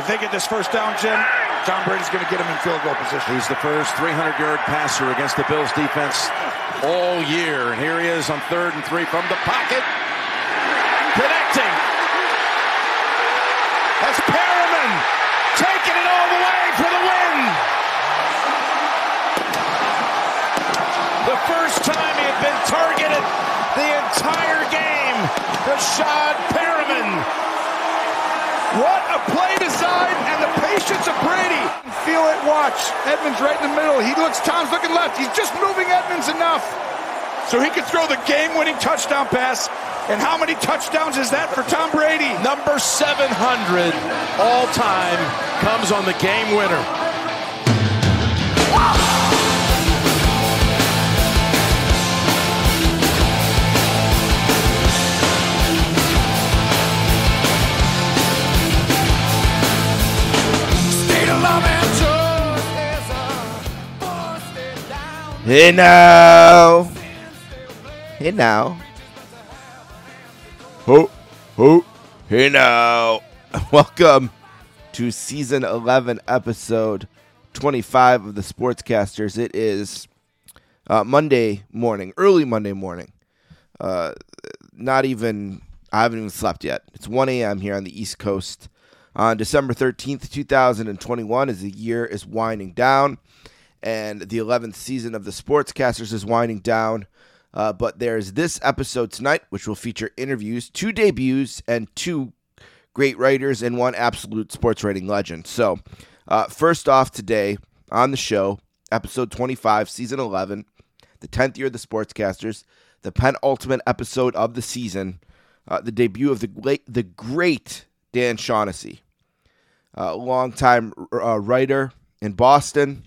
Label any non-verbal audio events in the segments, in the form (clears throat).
If they get this first down, Jim, Tom Brady's going to get him in field goal position. He's the first 300-yard passer against the Bills defense all year. And here he is on third and three from the pocket. Connecting. That's Perriman taking it all the way for the win. The first time he had been targeted the entire game, Rashad Perriman what a play design and the patience of Brady. Edmunds right in the middle. He looks, Tom's looking left. He's just moving Edmunds enough so he can throw the game-winning touchdown pass. And how many touchdowns is that for Tom Brady? Number 700 all time comes on the game winner. Hey now. Hey now. Ho, ho. Hey now. (laughs) Welcome to season 11, episode 25 of the Sportscasters. It is uh, Monday morning, early Monday morning. Uh, not even, I haven't even slept yet. It's 1 a.m. here on the East Coast on December 13th, 2021, as the year is winding down and the 11th season of the Sportscasters is winding down. Uh, but there's this episode tonight, which will feature interviews, two debuts, and two great writers and one absolute sports writing legend. So, uh, first off, today on the show, episode 25, season 11, the 10th year of the Sportscasters, the penultimate episode of the season, uh, the debut of the great, the great Dan Shaughnessy, uh, longtime uh, writer in Boston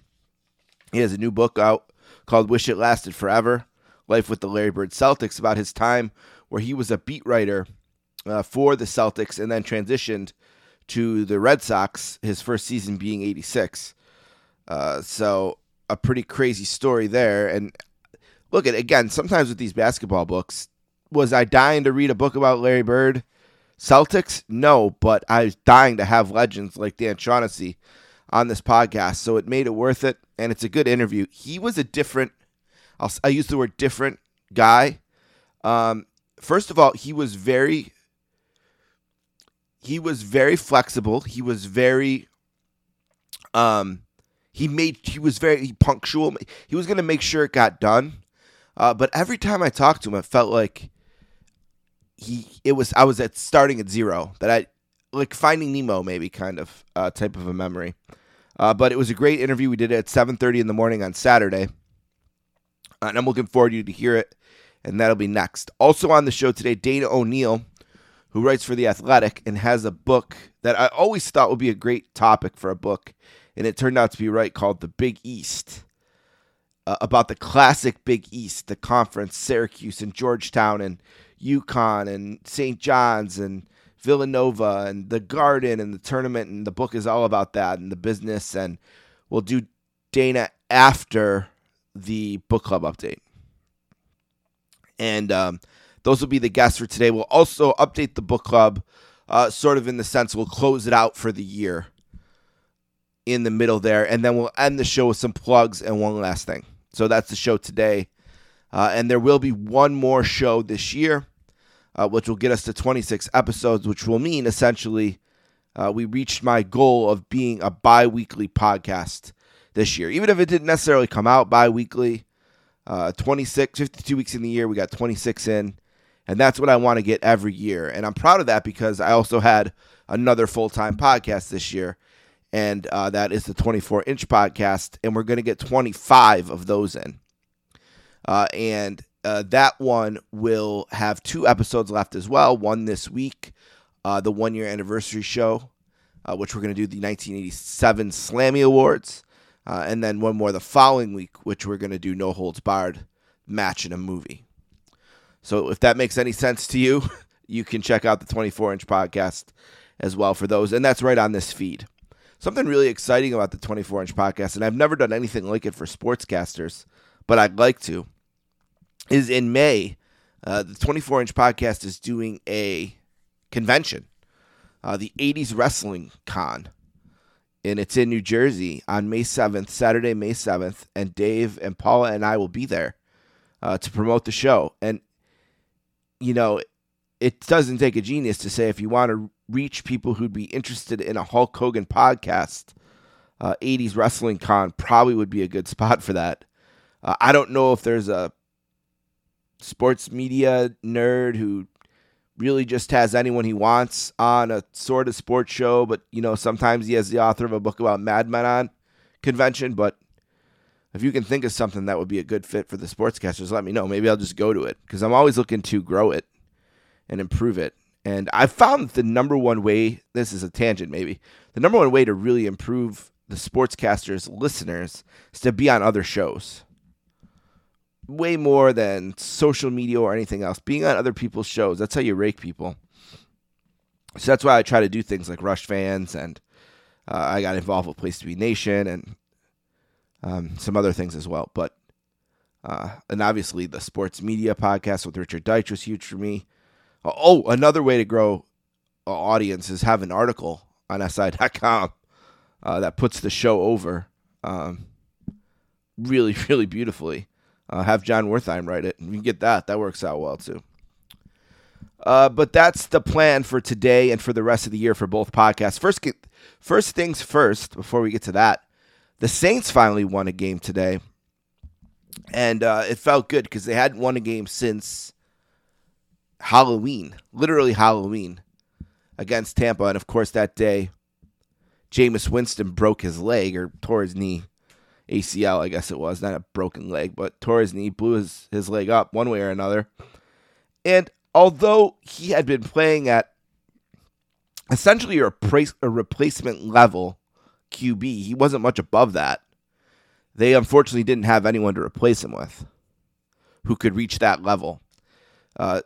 he has a new book out called Wish It Lasted Forever Life with the Larry Bird Celtics about his time where he was a beat writer uh, for the Celtics and then transitioned to the Red Sox, his first season being 86. Uh, so, a pretty crazy story there. And look at again, sometimes with these basketball books, was I dying to read a book about Larry Bird? Celtics? No, but I was dying to have legends like Dan Shaughnessy on this podcast. So it made it worth it and it's a good interview. He was a different, I'll, I use the word different guy. Um, first of all, he was very, he was very flexible. He was very, um, he made, he was very punctual. He was going to make sure it got done. Uh, but every time I talked to him, it felt like he, it was, I was at starting at zero that I, like finding Nemo, maybe kind of uh, type of a memory. Uh, but it was a great interview. We did it at 7:30 in the morning on Saturday, uh, and I'm looking forward to you to hear it. And that'll be next. Also on the show today, Dana O'Neil, who writes for the Athletic and has a book that I always thought would be a great topic for a book, and it turned out to be right, called The Big East. Uh, about the classic Big East, the conference, Syracuse and Georgetown and UConn and St. John's and Villanova and the Garden and the tournament, and the book is all about that and the business. And we'll do Dana after the book club update. And um, those will be the guests for today. We'll also update the book club, uh, sort of in the sense we'll close it out for the year in the middle there. And then we'll end the show with some plugs and one last thing. So that's the show today. Uh, and there will be one more show this year uh, which will get us to 26 episodes, which will mean essentially uh, we reached my goal of being a bi weekly podcast this year. Even if it didn't necessarily come out bi weekly, uh, 26, 52 weeks in the year, we got 26 in. And that's what I want to get every year. And I'm proud of that because I also had another full time podcast this year. And uh, that is the 24 inch podcast. And we're going to get 25 of those in. Uh, and uh, that one will have two episodes left as well. One this week, uh, the one year anniversary show, uh, which we're going to do the 1987 Slammy Awards, uh, and then one more the following week, which we're going to do No Holds Barred match in a movie. So if that makes any sense to you, (laughs) you can check out the 24 inch podcast as well for those, and that's right on this feed. Something really exciting about the 24 inch podcast, and I've never done anything like it for sportscasters, but I'd like to is in May. Uh, the 24 inch podcast is doing a convention, uh, the 80s Wrestling Con. and it's in New Jersey on May 7th, Saturday, May 7th. And Dave and Paula and I will be there uh, to promote the show. And, you know, it doesn't take a genius to say if you want to reach people who'd be interested in a Hulk Hogan podcast, uh, 80s Wrestling Con probably would be a good spot for that. Uh, I don't know if there's a sports media nerd who really just has anyone he wants on a sort of sports show, but you know, sometimes he has the author of a book about Mad Men on convention. But if you can think of something that would be a good fit for the sportscasters, let me know. Maybe I'll just go to it because I'm always looking to grow it and improve it. And I found the number one way, this is a tangent maybe, the number one way to really improve the sportscasters' listeners is to be on other shows way more than social media or anything else. Being on other people's shows, that's how you rake people. So that's why I try to do things like Rush fans, and uh, I got involved with Place to Be Nation and um, some other things as well. But uh, and obviously the sports media podcast with Richard Deitsch was huge for me. Oh, another way to grow audience is have an article on SI.com uh, that puts the show over um, really, (laughs) really beautifully. Uh, have Jon Wertheim write it. You can get that. That works out well too. Uh, but that's the plan for today and for the rest of the year for both podcasts. First, get, first things first. Before we get to that, the Saints finally won a game today, and uh, it felt good because they hadn't won a game since Halloween, literally Halloween, against Tampa. And of course, that day, Jameis Winston broke his leg or tore his knee ACL, I guess it was, not a broken leg, but tore his knee, blew his, his leg up one way or another. And although he had been playing at essentially a, a replacement level QB, he wasn't much above that. They unfortunately didn't have anyone to replace him with who could reach that level. Uh,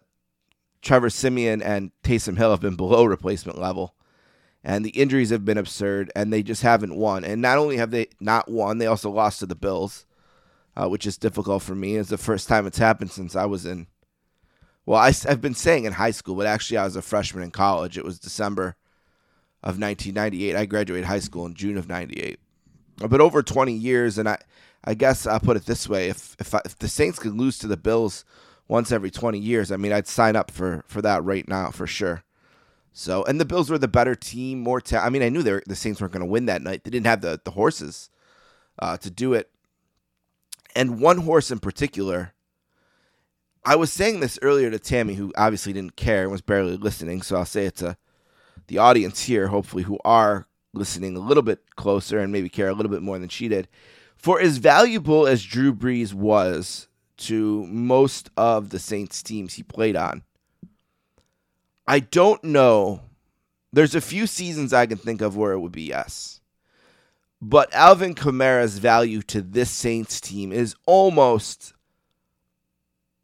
Trevor Siemian and Taysom Hill have been below replacement level and the injuries have been absurd, and they just haven't won. And not only have they not won, they also lost to the Bills, uh, which is difficult for me. It's the first time it's happened since I was in. Well, I, have been saying in high school, but actually I was a freshman in college. It was December of 1998. I graduated high school in June of '98. But over 20 years, and I, I guess I'll put it this way: if if, I, if the Saints could lose to the Bills once every 20 years, I mean, I'd sign up for for that right now for sure. So, and the Bills were the better team, more. Ta- I mean, I knew they were, the Saints weren't going to win that night. They didn't have the the horses uh, to do it. And one horse in particular, I was saying this earlier to Tammy, who obviously didn't care and was barely listening. So I'll say it to the audience here, hopefully, who are listening a little bit closer and maybe care a little bit more than she did. For as valuable as Drew Brees was to most of the Saints teams he played on, I don't know. There's a few seasons I can think of where it would be yes. But Alvin Kamara's value to this Saints team is almost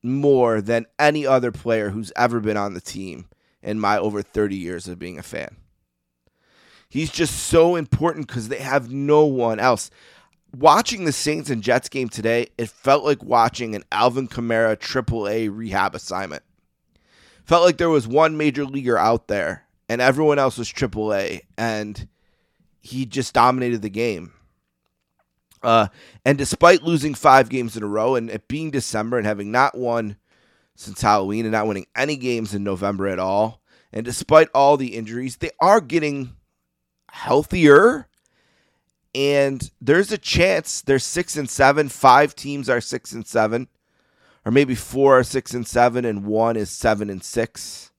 more than any other player who's ever been on the team in my over 30 years of being a fan. He's just so important because they have no one else. Watching the Saints and Jets game today, it felt like watching an Alvin Kamara AAA rehab assignment. Felt like there was one major leaguer out there and everyone else was AAA, and he just dominated the game. Uh, and despite losing five games in a row and it being December and having not won since Halloween and not winning any games in November at all, and despite all the injuries, they are getting healthier. And there's a chance they're six and seven. Five teams are six and seven or maybe four are six and seven, and one is seven and six.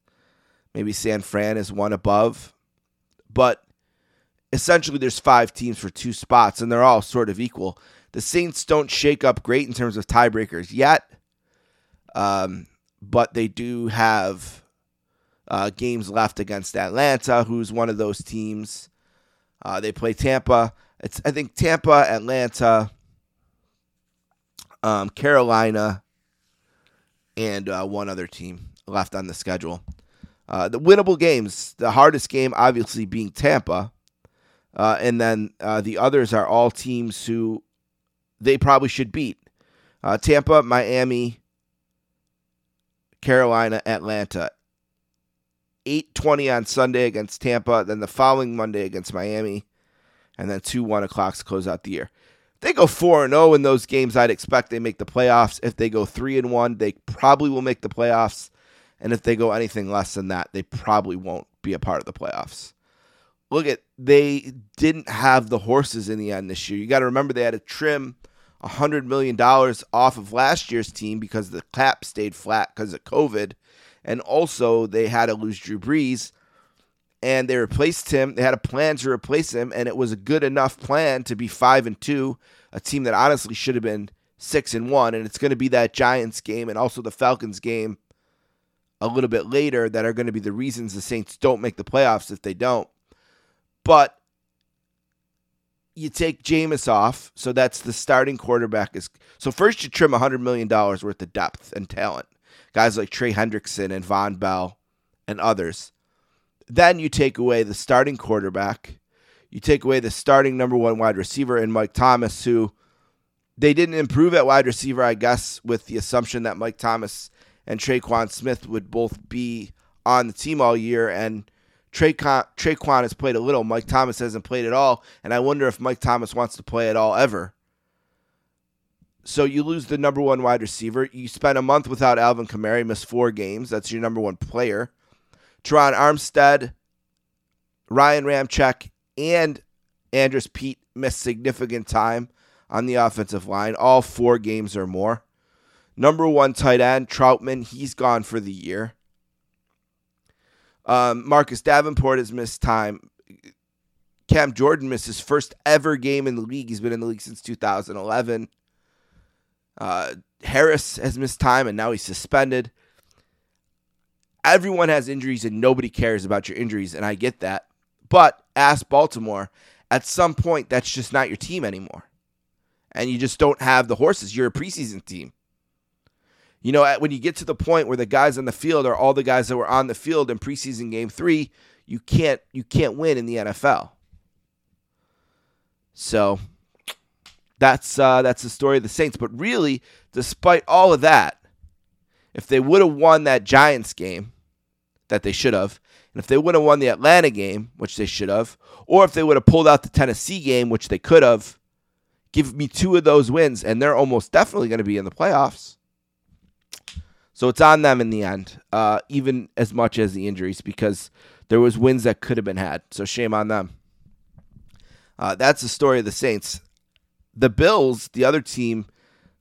Maybe San Fran is one above. But essentially, there's five teams for two spots, and they're all sort of equal. The Saints don't shake up great in terms of tiebreakers yet, um, but they do have uh, games left against Atlanta, who's one of those teams. Uh, they play Tampa. It's I think Tampa, Atlanta, um, Carolina, and uh, one other team left on the schedule. Uh, the winnable games, the hardest game obviously being Tampa, uh, and then uh, the others are all teams who they probably should beat. Uh, Tampa, Miami, Carolina, Atlanta. 8:20 on Sunday against Tampa, then the following Monday against Miami, and then two one o'clocks to close out the year. They go four and zero in those games. I'd expect they make the playoffs. If they go three and one, they probably will make the playoffs. And if they go anything less than that, they probably won't be a part of the playoffs. Look at they didn't have the horses in the end this year. You got to remember they had to trim $100 million off of last year's team because the cap stayed flat because of COVID. And also, they had to lose Drew Brees and they replaced him. They had a plan to replace him, and it was a good enough plan to be five and two, a team that honestly should have been six and one. And it's going to be that Giants game and also the Falcons game a little bit later that are going to be the reasons the Saints don't make the playoffs if they don't. But you take Jameis off, so that's the starting quarterback. Is so first you trim hundred million dollars worth of depth and talent, guys like Trey Hendrickson and Vonn Bell and others. Then you take away the starting quarterback, you take away the starting number one wide receiver in Mike Thomas, who they didn't improve at wide receiver, I guess, with the assumption that Mike Thomas and Tre'Quan Smith would both be on the team all year, and Tre'Quan, Tre'Quan has played a little. Mike Thomas hasn't played at all, and I wonder if Mike Thomas wants to play at all ever. So you lose the number one wide receiver. You spend a month without Alvin Kamara, miss four games. That's your number one player. Terron Armstead, Ryan Ramczyk, and Andrus Peat missed significant time on the offensive line, all four games or more. Number one tight end, Trautman, he's gone for the year. Um, Marcus Davenport has missed time. Cam Jordan missed his first ever game in the league. He's been in the league since 2011. Uh, Harris has missed time and now he's suspended. Everyone has injuries and nobody cares about your injuries, and I get that. But ask Baltimore, at some point, that's just not your team anymore. And you just don't have the horses. You're a preseason team. You know, when you get to the point where the guys on the field are all the guys that were on the field in preseason game three, you can't you can't win in the NFL. So that's uh, that's the story of the Saints. But really, despite all of that, if they would have won that Giants game, that they should have, and if they would have won the Atlanta game, which they should have, or if they would have pulled out the Tennessee game, which they could have, give me two of those wins, and they're almost definitely going to be in the playoffs. So it's on them in the end, uh, even as much as the injuries, because there was wins that could have been had. So shame on them. Uh, that's the story of the Saints. The Bills, the other team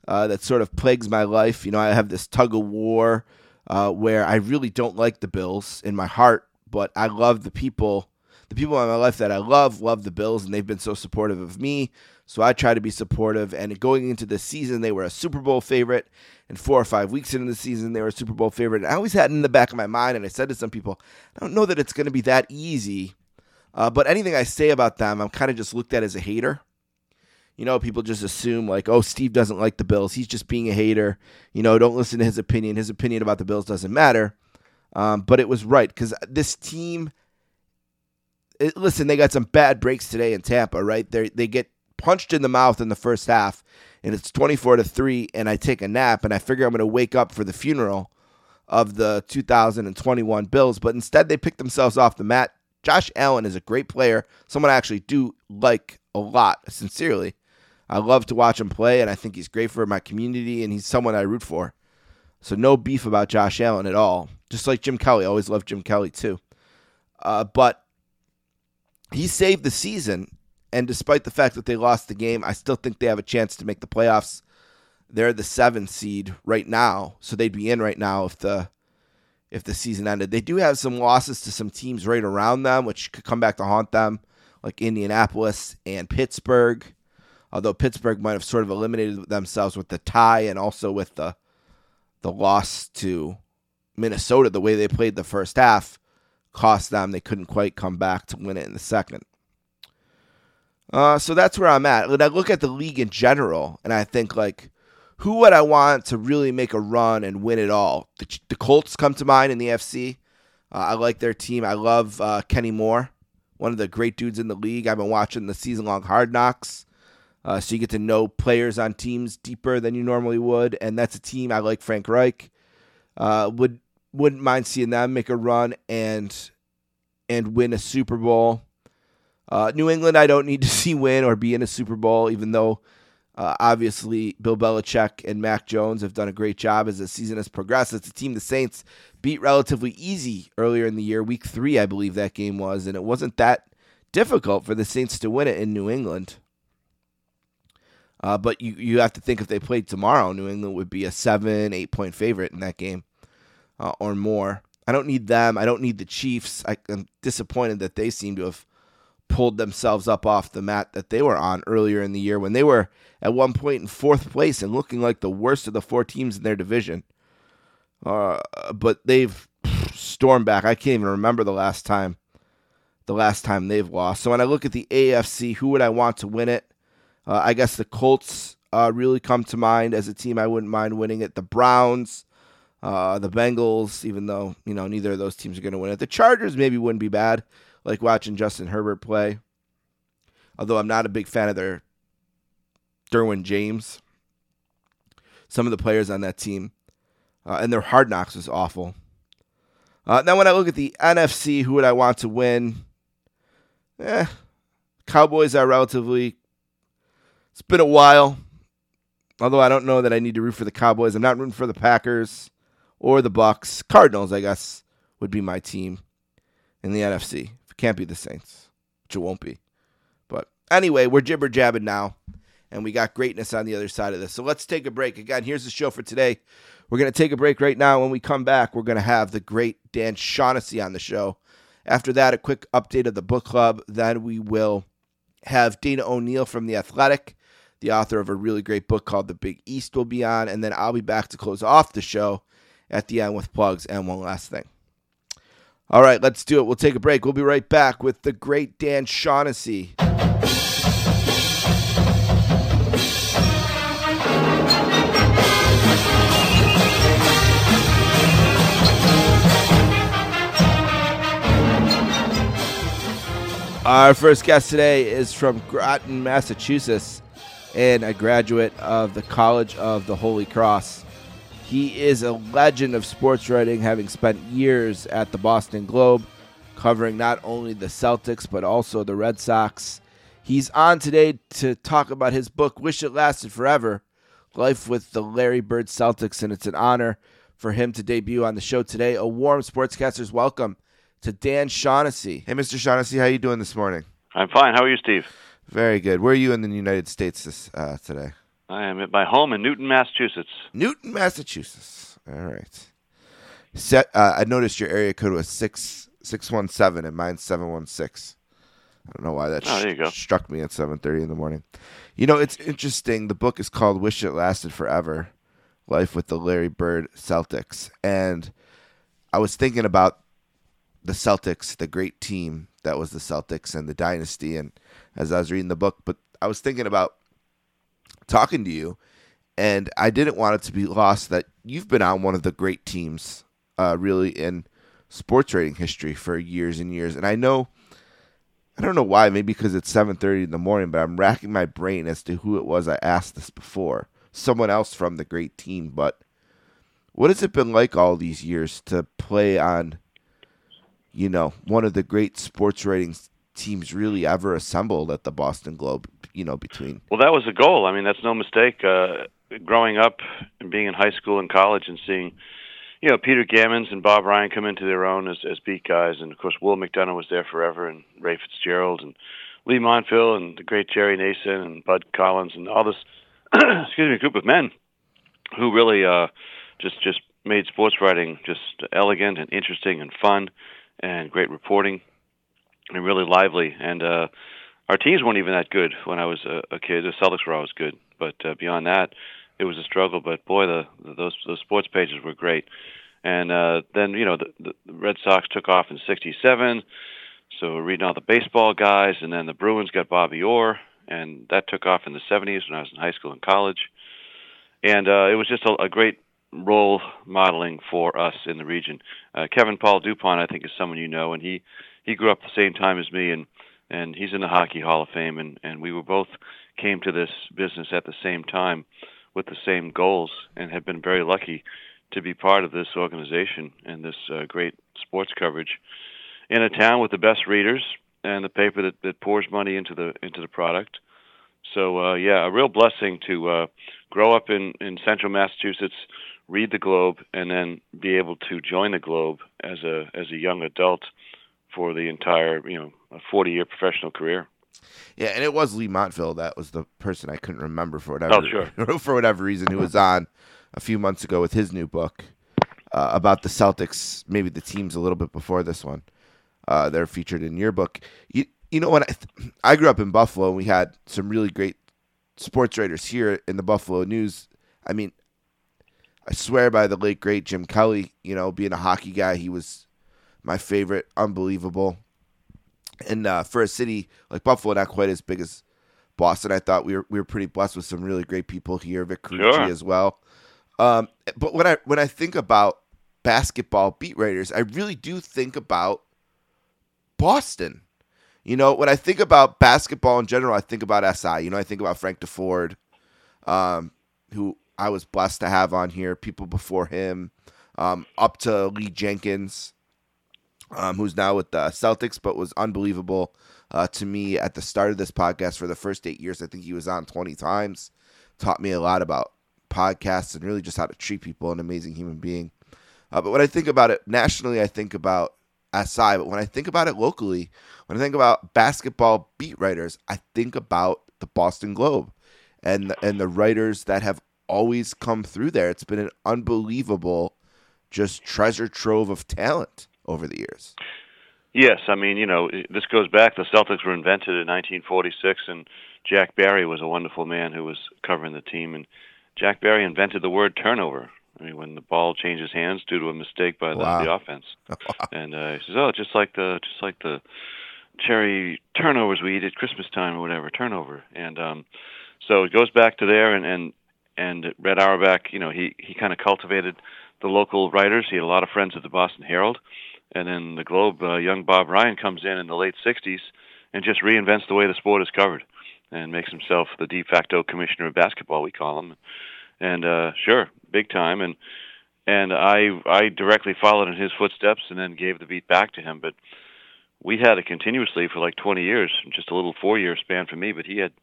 uh, that sort of plagues my life. You know, I have this tug of war uh, where I really don't like the Bills in my heart, but I love the people. The people in my life that I love love the Bills, and they've been so supportive of me. So I try to be supportive. And going into the season, they were a Super Bowl favorite. And four or five weeks into the season, they were a Super Bowl favorite. And I always had in the back of my mind, and I said to some people, I don't know that it's going to be that easy. Uh, but anything I say about them, I'm kind of just looked at as a hater. You know, people just assume, like, oh, Steve doesn't like the Bills. He's just being a hater. You know, don't listen to his opinion. His opinion about the Bills doesn't matter. Um, but it was right because this team, it, listen, they got some bad breaks today in Tampa, right? They they get punched in the mouth in the first half, and it's 24 to 3, and I take a nap, and I figure I'm going to wake up for the funeral of the 2021 Bills, but instead they pick themselves off the mat. Josh Allen is a great player, someone I actually do like a lot, sincerely. I love to watch him play, and I think he's great for my community, and he's someone I root for. So no beef about Josh Allen at all. Just like Jim Kelly, I always loved Jim Kelly too. Uh, but he saved the season, and despite the fact that they lost the game, I still think they have a chance to make the playoffs. They're the seventh seed right now, so they'd be in right now if the if the season ended. They do have some losses to some teams right around them, which could come back to haunt them, like Indianapolis and Pittsburgh. Although Pittsburgh might have sort of eliminated themselves with the tie and also with the the loss to Minnesota, the way they played the first half cost them. They couldn't quite come back to win it in the second. Uh, so that's where I'm at. When I look at the league in general, and I think like, who would I want to really make a run and win it all? The, the Colts come to mind in the FC. Uh, I like their team. I love uh, Kenny Moore, one of the great dudes in the league. I've been watching the season long Hard Knocks, uh, so you get to know players on teams deeper than you normally would, and that's a team I like. Frank Reich uh, would wouldn't mind seeing them make a run and and win a Super Bowl. Uh, New England, I don't need to (laughs) see win or be in a Super Bowl, even though uh, obviously Bill Belichick and Mac Jones have done a great job as the season has progressed. It's a team the Saints beat relatively easy earlier in the year, week three, I believe that game was, and it wasn't that difficult for the Saints to win it in New England. Uh, but you, you have to think if they played tomorrow, New England would be a seven, eight point favorite in that game uh, or more. I don't need them. I don't need the Chiefs. I, I'm disappointed that they seem to have pulled themselves up off the mat that they were on earlier in the year when they were at one point in fourth place and looking like the worst of the four teams in their division. Uh, but they've stormed back. I can't even remember the last time the last time they've lost. So when I look at the AFC, who would I want to win it? Uh, I guess the Colts uh, really come to mind as a team I wouldn't mind winning it. The Browns, uh, the Bengals, even though you know neither of those teams are going to win it. The Chargers maybe wouldn't be bad, like watching Justin Herbert play. Although I'm not a big fan of their Derwin James. Some of the players on that team, uh, and their hard knocks was awful. Uh, now, when I look at the NFC, who would I want to win? Eh, Cowboys are relatively it's been a while. Although I don't know that I need to root for the Cowboys. I'm not rooting for the Packers or the Bucs. Cardinals, I guess, would be my team in the NFC. It can't be the Saints, which it won't be. But anyway, we're jibber jabbing now, and we got greatness on the other side of this. So let's take a break. Again, here's the show for today. We're going to take a break right now. When we come back, we're going to have the great Dan Shaughnessy on the show. After that, a quick update of the book club. Then we will have Dana O'Neil from The Athletic the author of a really great book called The Big East, will be on. And then I'll be back to close off the show at the end with plugs and one last thing. All right, let's do it. We'll take a break. We'll be right back with the great Dan Shaughnessy. Our first guest today is from Groton, Massachusetts and a graduate of the College of the Holy Cross. He is a legend of sports writing, having spent years at the Boston Globe, covering not only the Celtics but also the Red Sox. He's on today to talk about his book, Wish It Lasted Forever Life with the Larry Bird Celtics, and it's an honor for him to debut on the show today. A warm sportscaster's welcome to Dan Shaughnessy. Hey, Mr. Shaughnessy, how you doing this morning? I'm fine. How are you, Steve? Very good. Where are you in the United States this, uh, today? I am at my home in Newton, Massachusetts. Newton, Massachusetts. All right. Set. Uh, I noticed your area code was six six one seven, and mine's seven one six. I don't know why that oh, go. struck me at seven thirty in the morning. You know, it's interesting. The book is called "Wish It Lasted Forever: Life with the Larry Bird Celtics," and I was thinking about the Celtics, the great team that was the Celtics and the dynasty, and as I was reading the book, but I was thinking about talking to you, and I didn't want it to be lost that you've been on one of the great teams, uh, really in sports rating history for years and years, and I know. I don't know why, maybe because it's 7:30 in the morning, but I'm racking my brain as to who it was I asked this before. Someone else from the great team, but what has it been like all these years to play on you know, one of the great sports ratings teams really ever assembled at the Boston Globe, you know, between. Well, that was the goal. I mean, that's no mistake. Uh, growing up and being in high school and college and seeing, you know, Peter Gammons and Bob Ryan come into their own as, as beat guys. And, of course, Will McDonough was there forever and Ray Fitzgerald and Leigh Montville and the great Jerry Nason and Bud Collins and all this, (clears throat) excuse me, group of men who really uh, just just made sports writing just elegant and interesting and fun and great reporting and really lively. And uh, our teams weren't even that good when I was a, a kid. The Celtics were always good, but uh, beyond that, it was a struggle. But boy, the, the those those sports pages were great. And uh, then you know the, the Red Sox took off in '67, so reading all the baseball guys, and then the Bruins got Bobby Orr, and that took off in the '70s when I was in high school and college. And uh, it was just a, a great role modeling for us in the region. Uh, Kevin Paul Dupont, I think, is someone you know, and he he grew up the same time as me, and and he's in the Hockey Hall of Fame, and and we were both came to this business at the same time with the same goals, and have been very lucky to be part of this organization and this uh, great sports coverage in a town with the best readers and the paper that, that pours money into the into the product. So uh, yeah, a real blessing to uh, grow up in in central Massachusetts, read the Globe, and then be able to join the Globe as a as a young adult for the entire you know a 40 year professional career. Yeah, and it was Leigh Montville that was the person I couldn't remember for whatever Oh, sure. (laughs) for whatever reason who was on a few months ago with his new book uh, about the Celtics. Maybe the teams a little bit before this one. Uh, they're featured in your book. You you know when I I grew up in Buffalo and we had some really great sports writers here in the Buffalo News. I mean, I swear by the late great Jim Kelley. You know, being a hockey guy, he was my favorite. Unbelievable. And uh, for a city like Buffalo, not quite as big as Boston, I thought we were we were pretty blessed with some really great people here. Vic Carucci Sure. as well. Um, but when I when I think about basketball beat writers, I really do think about Boston. You know, when I think about basketball in general, I think about SI. You know, I think about Frank DeFord, um, who I was blessed to have on here. People before him, um, up to Lee Jenkins, um, who's now with the Celtics, but was unbelievable uh, to me at the start of this podcast for the first eight years. I think he was on 20 times. Taught me a lot about podcasts and really just how to treat people. An amazing human being. Uh, but when I think about it nationally, I think about SI. But when I think about it locally, when I think about basketball beat writers, I think about the Boston Globe and the, and the writers that have always come through there. It's been an unbelievable, just treasure trove of talent over the years. Yes, I mean, you know, this goes back. The Celtics were invented in 1946, and Jack Barry was a wonderful man who was covering the team. And Jack Barry invented the word turnover. I mean, when the ball changes hands due to a mistake by the, Wow. the offense, and uh, he says, "Oh, just like the just like the cherry turnovers we eat at Christmas time or whatever turnover." And um, so it goes back to there, and and and Red Auerbach, you know, he he kind of cultivated the local writers. He had a lot of friends at the Boston Herald, and then the Globe. Uh, young Bob Ryan comes in in the late '60s and just reinvents the way the sport is covered, and makes himself the de facto commissioner of basketball. We call him, and uh, sure, big time. And and I I directly followed in his footsteps, and then gave the beat back to him. But we had it continuously for like 20 years, just a little four-year span for me. But he had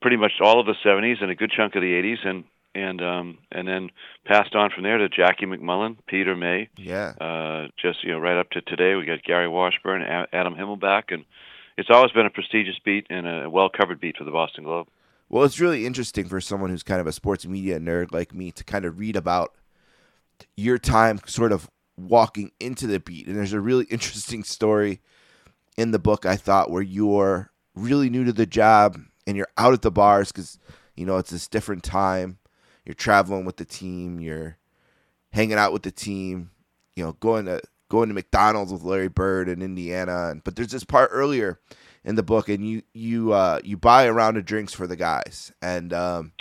pretty much all of the 70s and a good chunk of the 80s, and and um, and then passed on from there to Jackie MacMullan, Peter May, Yeah. uh, just you know right up to today. We got Gary Washburn, A- Adam Himmelsbach, and it's always been a prestigious beat and a well-covered beat for the Boston Globe. Well, it's really interesting for someone who's kind of a sports media nerd like me to kind of read about your time sort of walking into the beat. And there's a really interesting story in the book, I thought, where you're really new to the job and you're out at the bars because, you know, it's this different time. You're traveling with the team, you're hanging out with the team, you know, going to going to McDonald's with Larry Bird in Indiana. And but there's this part earlier in the book, and you you uh, you buy a round of drinks for the guys, and um,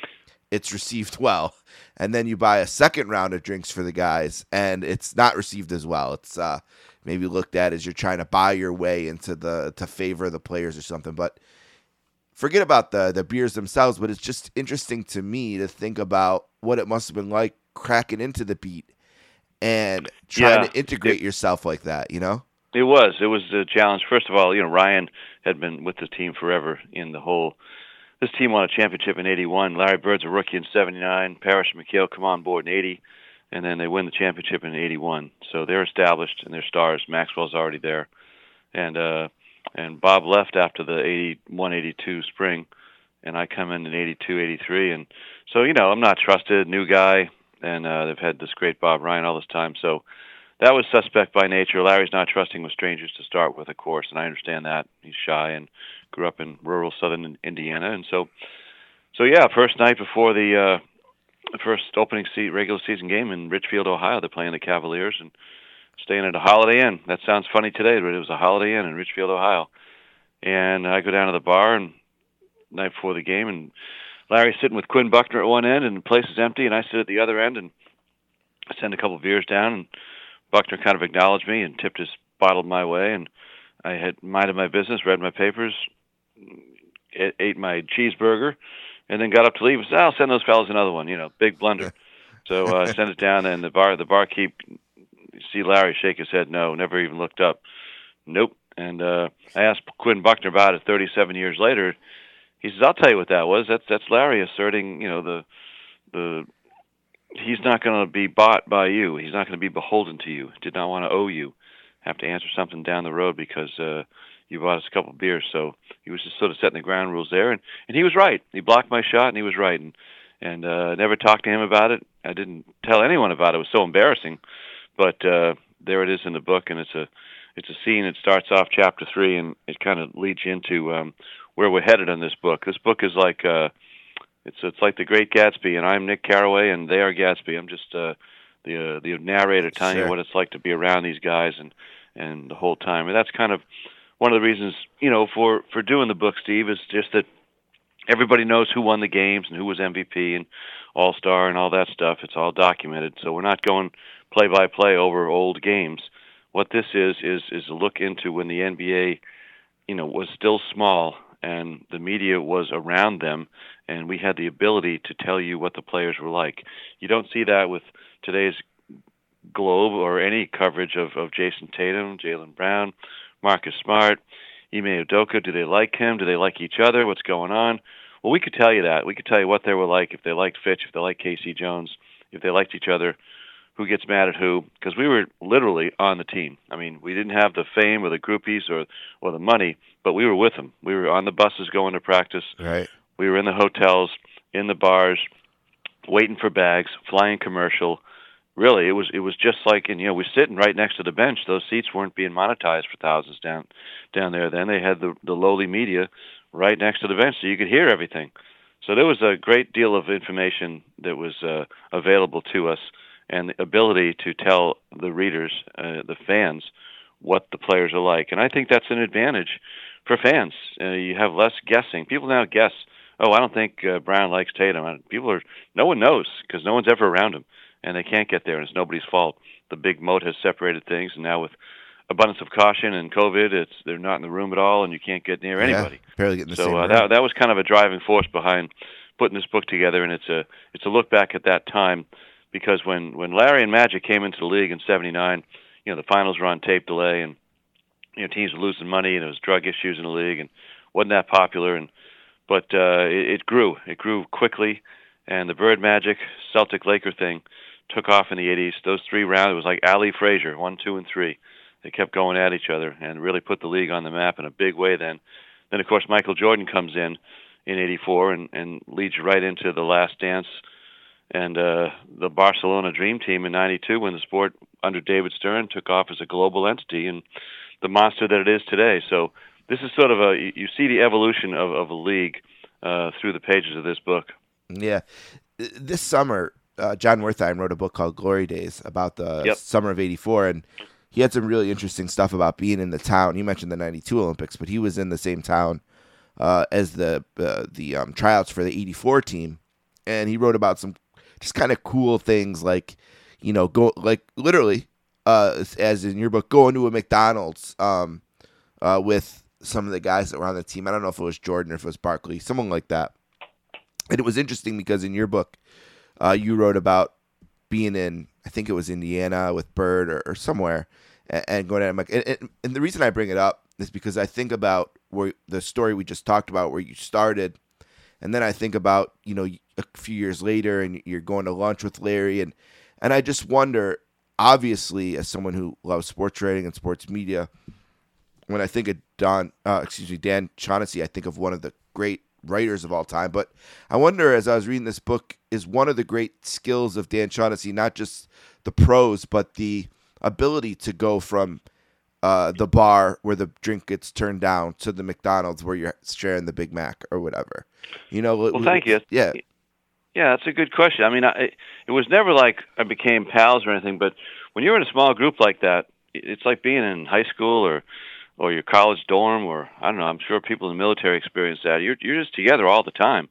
it's received (laughs) well. And then you buy a second round of drinks for the guys, and it's not received as well. It's uh, maybe looked at as you're trying to buy your way into the to favor the players or something. But forget about the the beers themselves. But it's just interesting to me to think about what it must have been like cracking into the beat and trying Yeah. to integrate yourself like that. You know? It was. It was a challenge. First of all, you know, Ryan had been with the team forever in the whole. This team won a championship in '81. Larry Bird's a rookie in '79. Parrish and McHale come on board in '80, and then they win the championship in '81. So they're established and they're stars. Maxwell's already there, and uh, and Bob left after the '81, '82 spring, and I come in in '82, '83, and so you know I'm not trusted, new guy, and uh, they've had this great Bob Ryan all this time, so that was suspect by nature. Larry's not trusting with strangers to start with, of course, and I understand that. He's shy and grew up in rural southern Indiana, and so, so yeah, first night before the uh, first opening seat regular season game in Richfield, Ohio, they're playing the Cavaliers and staying at a Holiday Inn. That sounds funny today, but it was a Holiday Inn in Richfield, Ohio. And I go down to the bar and night before the game, and Larry's sitting with Quinn Buckner at one end, and the place is empty, and I sit at the other end, and I send a couple of beers down, and Buckner kind of acknowledged me and tipped his bottle my way, and I had minded my business, read my papers, ate, my cheeseburger, and then got up to leave. and said, "I'll send those fellas another one." You know, big blunder. (laughs) So uh, I sent it down, and the bar the barkeep see Larry shake his head, no, never even looked up. Nope. And uh, I asked Quinn Buckner about it 37 years later. He says, "I'll tell you what that was. That's that's Larry asserting, you know, the the he's not going to be bought by you. He's not going to be beholden to you. Did not want to owe you. Have to answer something down the road because uh, you bought us a couple of beers. So he was just sort of setting the ground rules there, and and he was right. He blocked my shot, and he was right. And and uh, never talked to him about it. I didn't tell anyone about it. It was so embarrassing. But uh, there it is in the book, and it's a it's a scene. It starts off chapter three, and it kind of leads you into um, where we're headed in this book. This book is like uh, it's it's like the Great Gatsby, and I'm Nick Carraway, and they are Gatsby. I'm just uh, the uh, the narrator telling sure. you what it's like to be around these guys and and the whole time. And that's kind of one of the reasons, you know, for for doing the book, Steve, is just that everybody knows who won the games and who was MVP and All Star and all that stuff. It's all documented, so we're not going play by play over old games. What this is is is a look into when the NBA, you know, was still small and the media was around them, and we had the ability to tell you what the players were like. You don't see that with today's Globe or any coverage of, of Jayson Tatum, Jaylen Brown, Marcus Smart, Ime Udoka. Do they like him? Do they like each other? What's going on? Well, we could tell you that. We could tell you what they were like if they liked Fitch, if they liked K.C. Jones, if they liked each other, who gets mad at who, because we were literally on the team. I mean, we didn't have the fame or the groupies or or the money, but we were with them. We were on the buses going to practice. Right. We were in the hotels, in the bars, waiting for bags, flying commercial. Really, it was it was just like, and you know, we're sitting right next to the bench. Those seats weren't being monetized for thousands down down there. Then they had the the lowly media right next to the bench, so you could hear everything. So there was a great deal of information that was uh, available to us and the ability to tell the readers, uh, the fans, what the players are like. And I think that's an advantage for fans. Uh, you have less guessing. People now guess. Oh, I don't think uh, Brown likes Tatum. People are. No one knows because no one's ever around him, and they can't get there. And it's nobody's fault. The big moat has separated things, and now with abundance of caution and COVID, it's they're not in the room at all, and you can't get near anybody. Yeah, barely getting the so same uh, that that was kind of a driving force behind putting this book together, and it's a it's a look back at that time because when when Larry and Magic came into the league in '79, you know the finals were on tape delay, and you know teams were losing money, and there was drug issues in the league, and wasn't that popular, and but uh, it, it grew, it grew quickly, and the Bird Magic Celtic Laker thing took off in the '80s. Those three rounds, it was like Ali Frazier, one, two, and three. They kept going at each other and really put the league on the map in a big way. Then, then of course Michael Jordan comes in in '84 and and leads right into the Last Dance and uh, the Barcelona Dream Team in '92 when the sport under David Stern took off as a global entity and the monster that it is today. So this is sort of a you see the evolution of, of a league uh, through the pages of this book. Yeah, this summer, uh, Jon Wertheim wrote a book called Glory Days about the yep. summer of '84, and he had some really interesting stuff about being in the town. You mentioned the '92 Olympics, but he was in the same town uh, as the uh, the um, tryouts for the '84 team, and he wrote about some just kind of cool things like you know go like literally uh as in your book going to a McDonald's um uh with some of the guys that were on the team. I don't know if it was Jordan or if it was Barkley, someone like that. And it was interesting because in your book, uh, you wrote about being in, I think it was Indiana with Bird or, or somewhere, and, going at him. Like, and, and, and the reason I bring it up is because I think about where the story we just talked about, where you started, and then I think about you know a few years later and you're going to lunch with Larry and and I just wonder obviously as someone who loves sports writing and sports media when I think of Don uh, excuse me Dan Shaughnessy I think of one of the great writers of all time but I wonder as I was reading this book is one of the great skills of Dan Shaughnessy not just the prose but the ability to go from uh, the bar where the drink gets turned down to the McDonald's where you're sharing the Big Mac or whatever. You know. Well, thank you. Yeah. Yeah, that's a good question. I mean, I, it was never like I became pals or anything, but when you're in a small group like that, it's like being in high school or or your college dorm or I don't know. I'm sure people in the military experience that. You're you're just together all the time,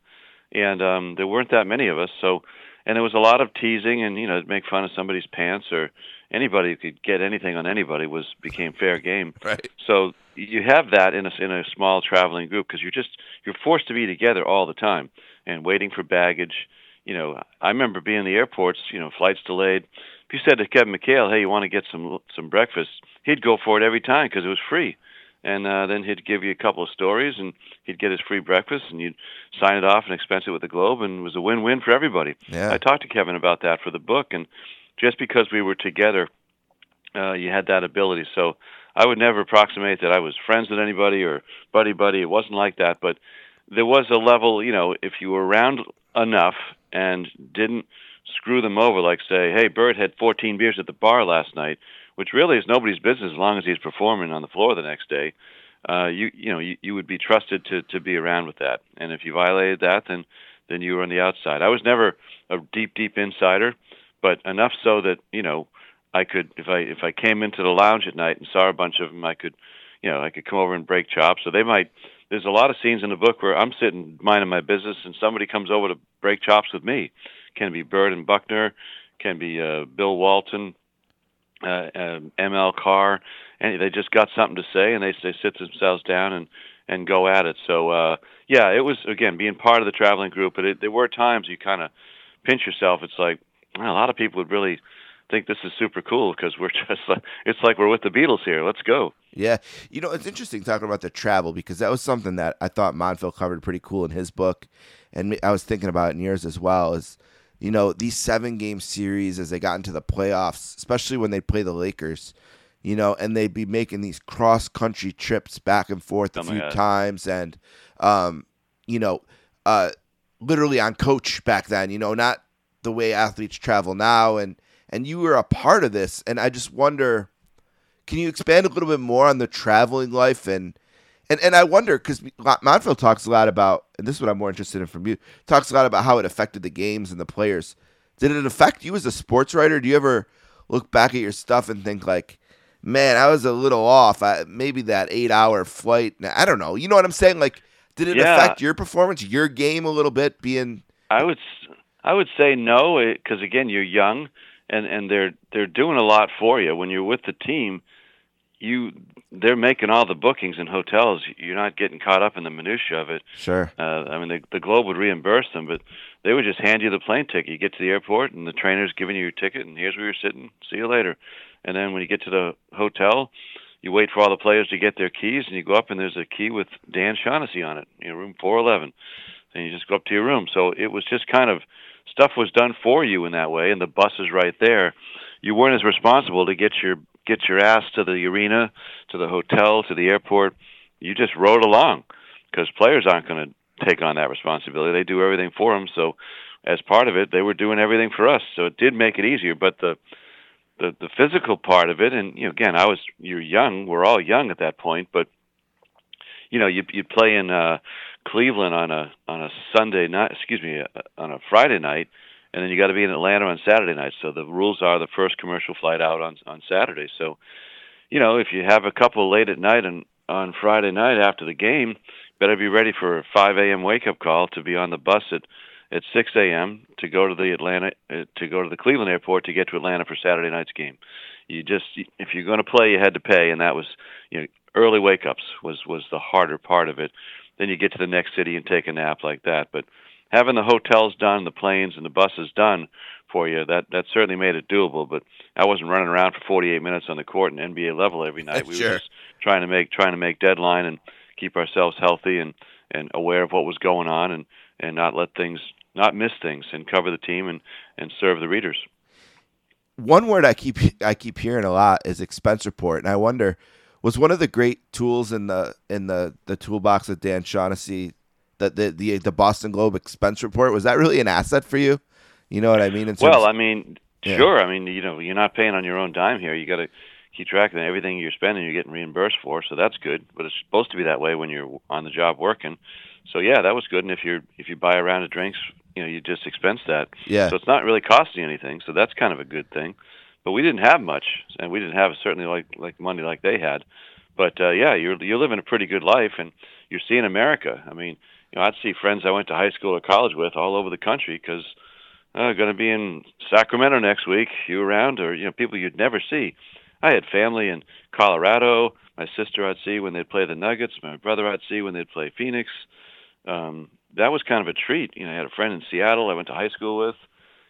and um, there weren't that many of us. So, and there was a lot of teasing and you know make fun of somebody's pants or anybody who could get anything on anybody was became fair game. (laughs) Right. So you have that in a in a small traveling group because you're just you're forced to be together all the time and waiting for baggage. You know, I remember being in the airports. You know, flights delayed. If you said to Kevin McHale, "Hey, you want to get some some breakfast?" He'd go for it every time because it was free. and uh, then he'd give you a couple of stories, and he'd get his free breakfast, and you'd sign it off and expense it with the Globe, and it was a win-win for everybody. Yeah. I talked to Kevin about that for the book, and just because we were together, uh, you had that ability. So I would never approximate that I was friends with anybody or buddy buddy. It wasn't like that, but there was a level, you know, if you were around enough and didn't screw them over, like say, hey, Bert had 14 beers at the bar last night, which really is nobody's business as long as he's performing on the floor the next day. Uh, you you know you, you would be trusted to to be around with that, and if you violated that, then then you were on the outside. I was never a deep deep insider, but enough so that you know I could if I if I came into the lounge at night and saw a bunch of them, I could you know I could come over and break chops. So they might. There's a lot of scenes in the book where I'm sitting minding my business and somebody comes over to break chops with me. Can be Bird and Buckner, can be uh, Bill Walton, uh, uh, ML Carr, and they just got something to say and they they sit themselves down and and go at it. So uh, yeah, it was again being part of the traveling group, but it, there were times you kind of pinch yourself. It's like well, a lot of people would really think this is super cool because we're (laughs) just like, it's like we're with the Beatles here. Let's go. Yeah, you know it's interesting talking about the travel because that was something that I thought Montville covered pretty cool in his book, and I was thinking about it in yours as well. Is you know these seven game series as they got into the playoffs, especially when they play the Lakers, you know, and they'd be making these cross country trips back and forth a Oh my few God. times, and um, you know, uh, literally on coach back then, you know, not the way athletes travel now, and and you were a part of this, and I just wonder, can you expand a little bit more on the traveling life and and and I wonder because Montville talks a lot about, and this is what I'm more interested in from you, talks a lot about how it affected the games and the players. Did it affect you as a sports writer? Do you ever look back at your stuff and think like, man, I was a little off. I, maybe that eight hour flight. I don't know. You know what I'm saying? Like, did it Yeah. affect your performance, your game a little bit? Being I would I would say no because again you're young and and they're they're doing a lot for you when you're with the team. You they're making all the bookings in hotels. You're not getting caught up in the minutia of it. sure, Uh, I mean, the, the Globe would reimburse them, but they would just hand you the plane ticket. You get to the airport, and the trainer's giving you your ticket, and here's where you're sitting. See you later. And then when you get to the hotel, you wait for all the players to get their keys, and you go up, and there's a key with Dan Shaughnessy on it, you know, room 411. And you just go up to your room. So it was just kind of stuff was done for you in that way, and the bus is right there. You weren't as responsible to get your get your ass to the arena, to the hotel, to the airport. You just rode along because players aren't going to take on that responsibility. They do everything for them. So, as part of it, they were doing everything for us. So it did make it easier. But the the the physical part of it, and you know, again, I was you're young. We're all young at that point, but you know, you you play in uh, Cleveland on a on a Sunday night. Excuse me, uh, on a Friday night. And then you got to be in Atlanta on Saturday night. So the rules are the first commercial flight out on on Saturday. So, you know, if you have a couple late at night and on Friday night after the game, better be ready for a 5 a.m. wake up call to be on the bus at at 6 a.m. to go to the Atlanta uh, to go to the Cleveland airport to get to Atlanta for Saturday night's game. You just if you're going to play, you had to pay, and that was you know early wake ups was was the harder part of it. Then you get to the next city and take a nap like that, but having the hotels done, the planes and the buses done for you, that that certainly made it doable. But I wasn't running around for 48 minutes on the court in NBA level every night. (laughs) We Sure. were just trying to make trying to make deadline and keep ourselves healthy and and aware of what was going on and and not let things not miss things and cover the team and and serve the readers. one word I keep I keep hearing a lot is expense report, and I wonder was one of the great tools in the in the the toolbox of Dan Shaughnessy the the the, the Boston Globe expense report was that really an asset for you? You know what I mean? Well, I mean, Yeah. sure. I mean, you know, you're not paying on your own dime here. You got to keep track of everything you're spending. You're getting reimbursed for, so that's good. But it's supposed to be that way when you're on the job working. So yeah, that was good. And if you're if you buy a round of drinks, you know, you just expense that. yeah, So it's not really costing anything. So that's kind of a good thing. But we didn't have much, and we didn't have certainly like like money like they had. But uh, yeah, you're you're living a pretty good life, and you're seeing America. I mean, you know, I'd see friends I went to high school or college with all over the country because uh, going to be in Sacramento next week. You around, or you know, people you'd never see. I had family in Colorado. My sister I'd see when they'd play the Nuggets. My brother I'd see when they'd play Phoenix. Um, that was kind of a treat. You know, I had a friend in Seattle I went to high school with.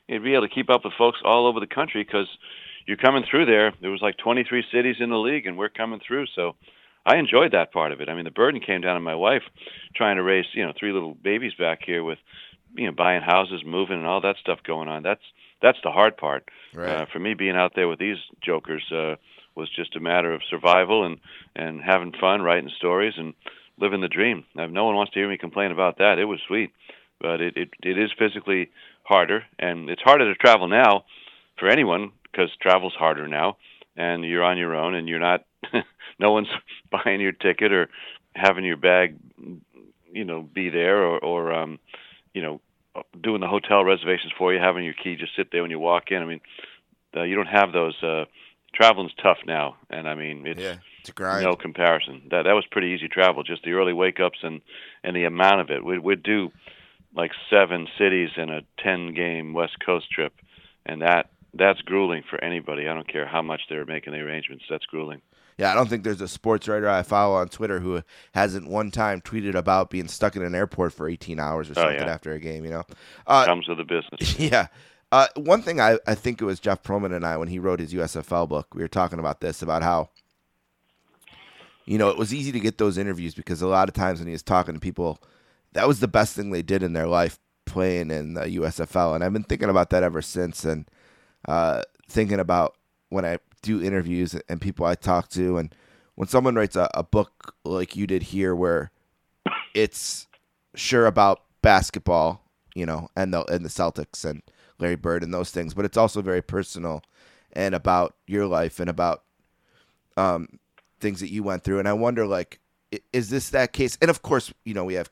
You'd be able to keep up with folks all over the country because you're coming through there. There was like 23 cities in the league, and we're coming through. So I enjoyed that part of it. I mean, the burden came down on my wife trying to raise, you know, three little babies back here with, you know, buying houses, moving, and all that stuff going on. That's that's the hard part. Right. Uh, for me, being out there with these jokers uh, was just a matter of survival and and having fun, writing stories, and living the dream. Now, no one wants to hear me complain about that. It was sweet, but it it, it is physically harder, and it's harder to travel now for anyone because travel's harder now, and you're on your own, and you're not. (laughs) no one's (laughs) buying your ticket or having your bag, you know, be there or or um, you know, doing the hotel reservations for you, having your key just sit there when you walk in. I mean, uh, you don't have those. Uh, traveling's tough now, and I mean, it's. Yeah, it's. No comparison. That that was pretty easy travel. Just the early wake ups and and the amount of it. We'd we'd do like seven cities in a ten game West Coast trip, and that that's grueling for anybody. I don't care how much they're making the arrangements. That's grueling. Yeah, I don't think there's a sports writer I follow on Twitter who hasn't one time tweeted about being stuck in an airport for 18 hours or Oh, something yeah. after a game. You know, uh, Comes with the business. (laughs) yeah. Uh, one thing I, I think it was Jeff Pearlman and I when he wrote his USFL book, we were talking about this about how, you know, it was easy to get those interviews because a lot of times when he was talking to people, that was the best thing they did in their life playing in the USFL, and I've been thinking about that ever since, and uh, thinking about when I do interviews and people I talk to, and when someone writes a, a book like you did here, where it's sure about basketball, you know, and the and the Celtics and Larry Bird and those things, but it's also very personal and about your life and about um, things that you went through. And I wonder, like, is this that case? And of course, you know, we have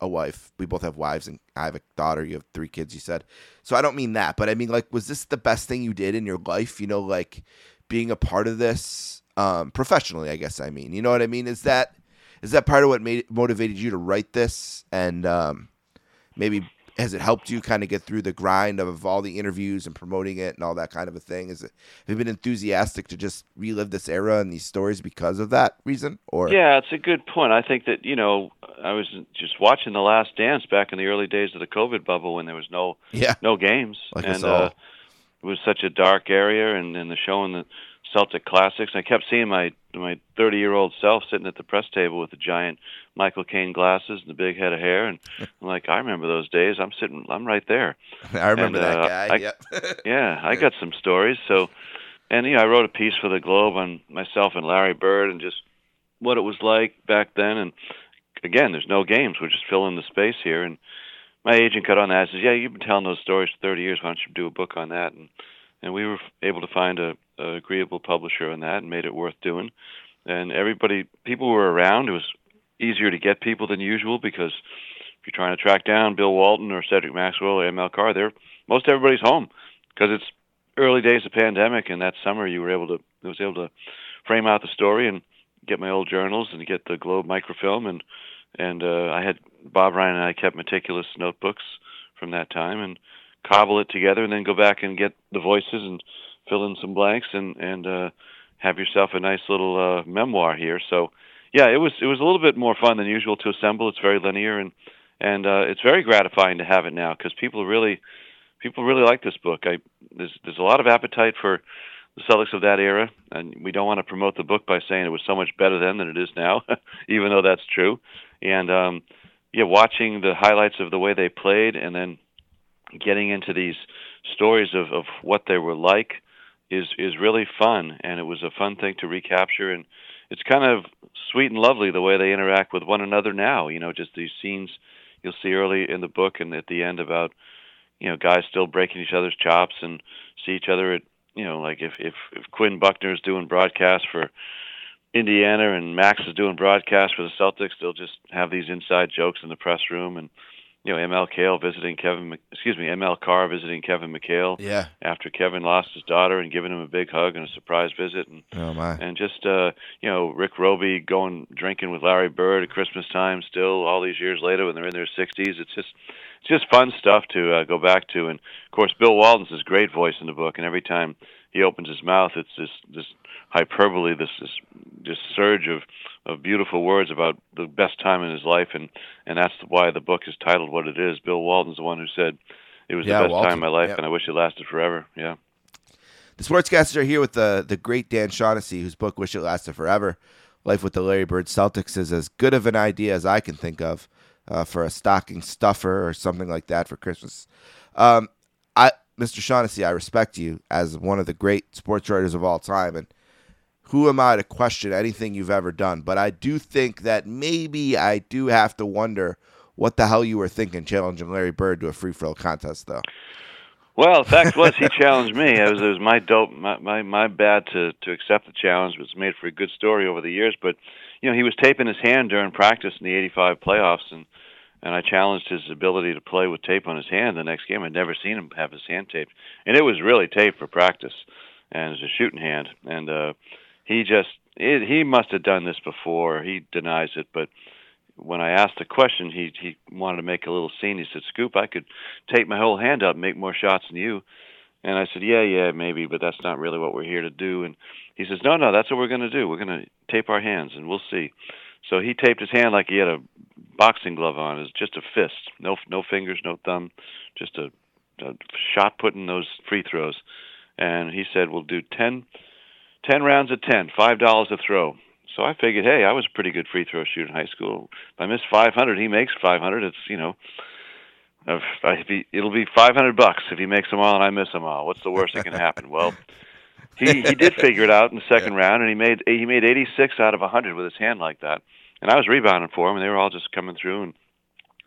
a wife. We both have wives, and I have a daughter. You have three kids. You said so. I don't mean that, but I mean, like, was this the best thing you did in your life? You know, like being a part of this um, professionally. I guess I mean, you know what I mean? Is that is that part of what made motivated you to write this? And um, maybe has it helped you kind of get through the grind of all the interviews and promoting it and all that kind of a thing? Is it have you been enthusiastic to just relive this era and these stories because of that reason? Or Yeah, it's a good point. I think that you know I was just watching The Last Dance back in the early days of the COVID bubble when there was no yeah, no games, Like and uh, it was such a dark area, and, and the show and the Celtic classics. I kept seeing my my 30 year old self sitting at the press table with the giant Michael Caine glasses and the big head of hair, and I'm like, I remember those days. I'm sitting, I'm right there. (laughs) I remember and, that uh, guy. I- yep. (laughs) Yeah, I got some stories. So, and you know, I wrote a piece for the Globe on myself and Larry Bird, and just what it was like back then. And again, there's no games; we're just filling the space here. And my agent got on that. and says, "Yeah, you've been telling those stories for 30 years. Why don't you do a book on that?" And and we were able to find a, a agreeable publisher on that, and made it worth doing. And everybody, people were around. It was easier to get people than usual because if you're trying to track down Bill Walton or Cedric Maxwell or ML Carr, they're most everybody's home because it's early days of pandemic, and that summer you were able to I was able to frame out the story and get my old journals and get the Globe microfilm and and uh, I had Bob Ryan and I kept meticulous notebooks from that time and cobble it together and then go back and get the voices and fill in some blanks and and uh, have yourself a nice little uh, memoir here. So yeah, it was it was a little bit more fun than usual to assemble. It's very linear and and uh, it's very gratifying to have it now because people really people really like this book. I there's there's a lot of appetite for the Celtics of that era, and we don't want to promote the book by saying it was so much better then than it is now, (laughs) even though that's true. And um, yeah, watching the highlights of the way they played, and then getting into these stories of of what they were like is is really fun, and it was a fun thing to recapture and. It's kind of sweet and lovely the way they interact with one another now. You know, just these scenes you'll see early in the book and at the end about you know guys still breaking each other's chops and see each other at you know like if if, if Quinn Buckner's doing broadcast for Indiana and Max is doing broadcast for the Celtics, they'll just have these inside jokes in the press room and you know ML Kale visiting Kevin excuse me ML Carr visiting Kevin McHale yeah. after Kevin lost his daughter and giving him a big hug and a surprise visit and Oh my. and just uh you know Rick Robey going drinking with Larry Bird at Christmas time still all these years later when they're in their 60s it's just it's just fun stuff to uh, go back to and of course Bill Walton's his great voice in the book and every time he opens his mouth it's this this hyperbole this this this surge of of beautiful words about the best time in his life and and that's why the book is titled what it is Bill Walton's the one who said it was Yeah, the best Walton, time in my life yeah. and I wish it lasted forever yeah The sportscasters are here with the the great Dan Shaughnessy, whose book "Wish It Lasted Forever." Life with the Larry Bird Celtics is as good of an idea as I can think of uh, for a stocking stuffer or something like that for Christmas. Um, I, Mr. Shaughnessy, I respect you as one of the great sports writers of all time, and who am I to question anything you've ever done? But I do think that maybe I do have to wonder what the hell you were thinking challenging Larry Bird to a free throw contest, though. Well, the fact was, he (laughs) challenged me. It was, it was my dope, my, my my bad to to accept the challenge. It was made for a good story over the years, but you know, he was taping his hand during practice in the '85 playoffs, and and I challenged his ability to play with tape on his hand the next game. I'd never seen him have his hand taped, and it was really taped for practice, and it was a shooting hand, and uh, he just it, he must have done this before. He denies it, but when I asked the question, he he wanted to make a little scene. He said, "Scoop, I could take my whole hand up and make more shots than you." And I said, "Yeah, yeah, maybe, but that's not really what we're here to do." And he says, "No, no, that's what we're going to do. We're going to tape our hands, and we'll see." So he taped his hand like he had a boxing glove on. It's just a fist, no no fingers, no thumb, just a, a shot putting those free throws. And he said, "We'll do ten, ten rounds of ten, five dollars a throw." So I figured, hey, I was a pretty good free throw shooter in high school. If I miss 500, he makes 500. It's you know, if I, if he, it'll be 500 bucks if he makes them all and I miss them all. What's the worst that can happen? Well, he he did (laughs) figure it out in the second yeah. round, and he made he made 86 out of 100 with his hand like that. And I was rebounding for him, and they were all just coming through and.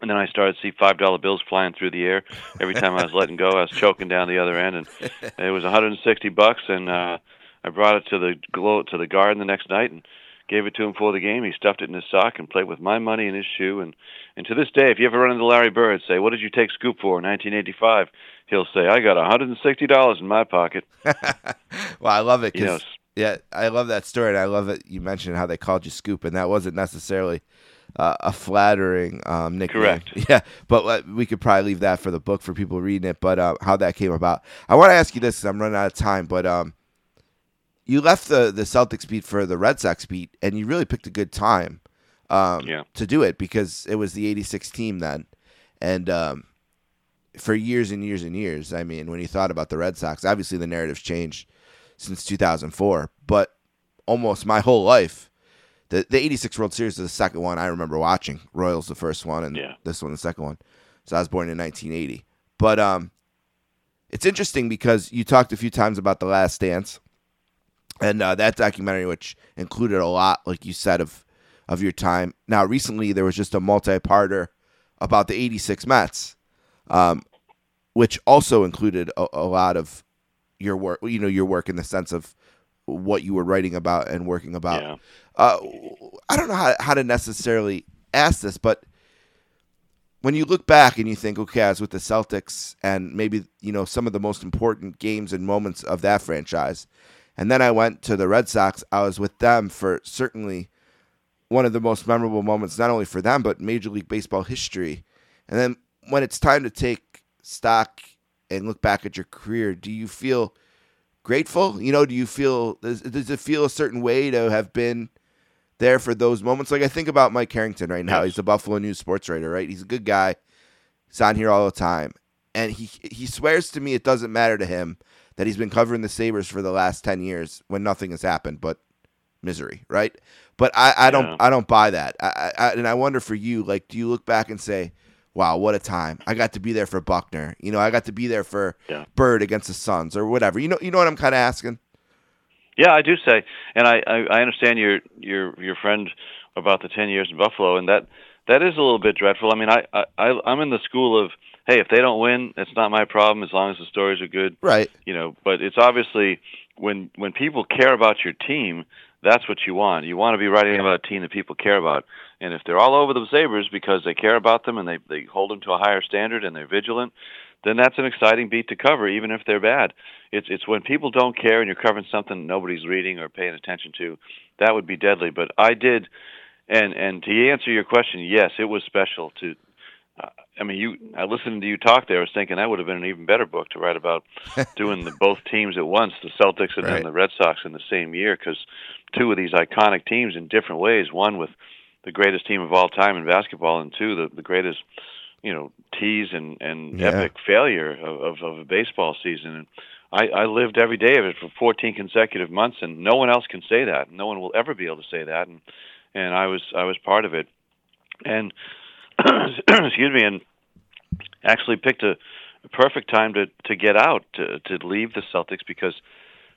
And then I started to see five dollar bills flying through the air. Every time I was letting go, I was choking down the other end, and (laughs) it was 160 bucks. And uh, I brought it to the glow to the garden the next night, and gave it to him for the game. He stuffed it in his sock and played with my money in his shoe. And and to this day, if you ever run into Larry Bird, say, "What did you take Scoop for in 1985?" He'll say, "I got 160 dollars in my pocket." (laughs) well, I love it. Cause, you know, yeah, I love that story, and I love that you mentioned how they called you Scoop, and that wasn't necessarily. Uh, a flattering um, nickname. Correct. (laughs) Yeah, but uh, we could probably leave that for the book for people reading it. But uh, how that came about, I want to ask you this because I'm running out of time. But um, you left the the Celtics beat for the Red Sox beat, and you really picked a good time um, yeah. to do it because it was the '86 team then, and um, for years and years and years. I mean, when you thought about the Red Sox, obviously the narrative's changed since 2004, but almost my whole life. The, the 86 World Series is the second one I remember watching. Royals the first one and yeah. this one the second one. So I was born in 1980. But um, it's interesting because you talked a few times about the last dance and uh, that documentary, which included a lot, like you said, of of your time. Now, recently there was just a multi-parter about the '86 Mets, um, which also included a, a, lot of your work. You know, your work in the sense of what you were writing about and working about. Yeah. Uh, I don't know how how to necessarily ask this, but when you look back and you think, okay, I was with the Celtics, and maybe you know some of the most important games and moments of that franchise and then I went to the Red Sox. I was with them for certainly one of the most memorable moments, not only for them, but Major League Baseball history. And then when it's time to take stock and look back at your career, do you feel grateful? You know, do you feel, does, does it feel a certain way to have been there for those moments? Like I think about Mike Harrington right now. He's a Buffalo News sports writer, right? He's a good guy. He's on here all the time. And he he swears to me it doesn't matter to him that he's been covering the Sabres for the last 10 years when nothing has happened but misery, right? But I, I don't. I don't buy that. I, I, and I wonder for you, like, do you look back and say, wow, what a time. I got to be there for Buckner. You know, I got to be there for yeah. Bird against the Suns or whatever. You know you know what I'm kind of asking? Yeah, I do say. And I, I, I understand your your your friend about the 10 years in Buffalo and that that is a little bit dreadful. I mean, I, I I'm in the school of hey, if they don't win, it's not my problem as long as the stories are good. Right. You know, but it's obviously when when people care about your team, that's what you want. You want to be writing about a team that people care about. And if they're all over the Sabres because they care about them and they they hold them to a higher standard and they're vigilant, then that's an exciting beat to cover, even if they're bad. It's it's when people don't care and you're covering something nobody's reading or paying attention to, that would be deadly. But I did, and and to answer your question, yes, it was special to I mean, you. I listened to you talk there. I was thinking that would have been an even better book to write about (laughs) doing the both teams at once, the Celtics and right. then the Red Sox in the same year, because two of these iconic teams in different ways. One with the greatest team of all time in basketball, and two the the greatest, you know, tease and and yeah. epic failure of, of of a baseball season. And I, I lived every day of it for 14 consecutive months, and no one else can say that. No one will ever be able to say that, and and I was I was part of it, and (clears throat) excuse me, and actually picked a, perfect time to to get out to to leave the Celtics because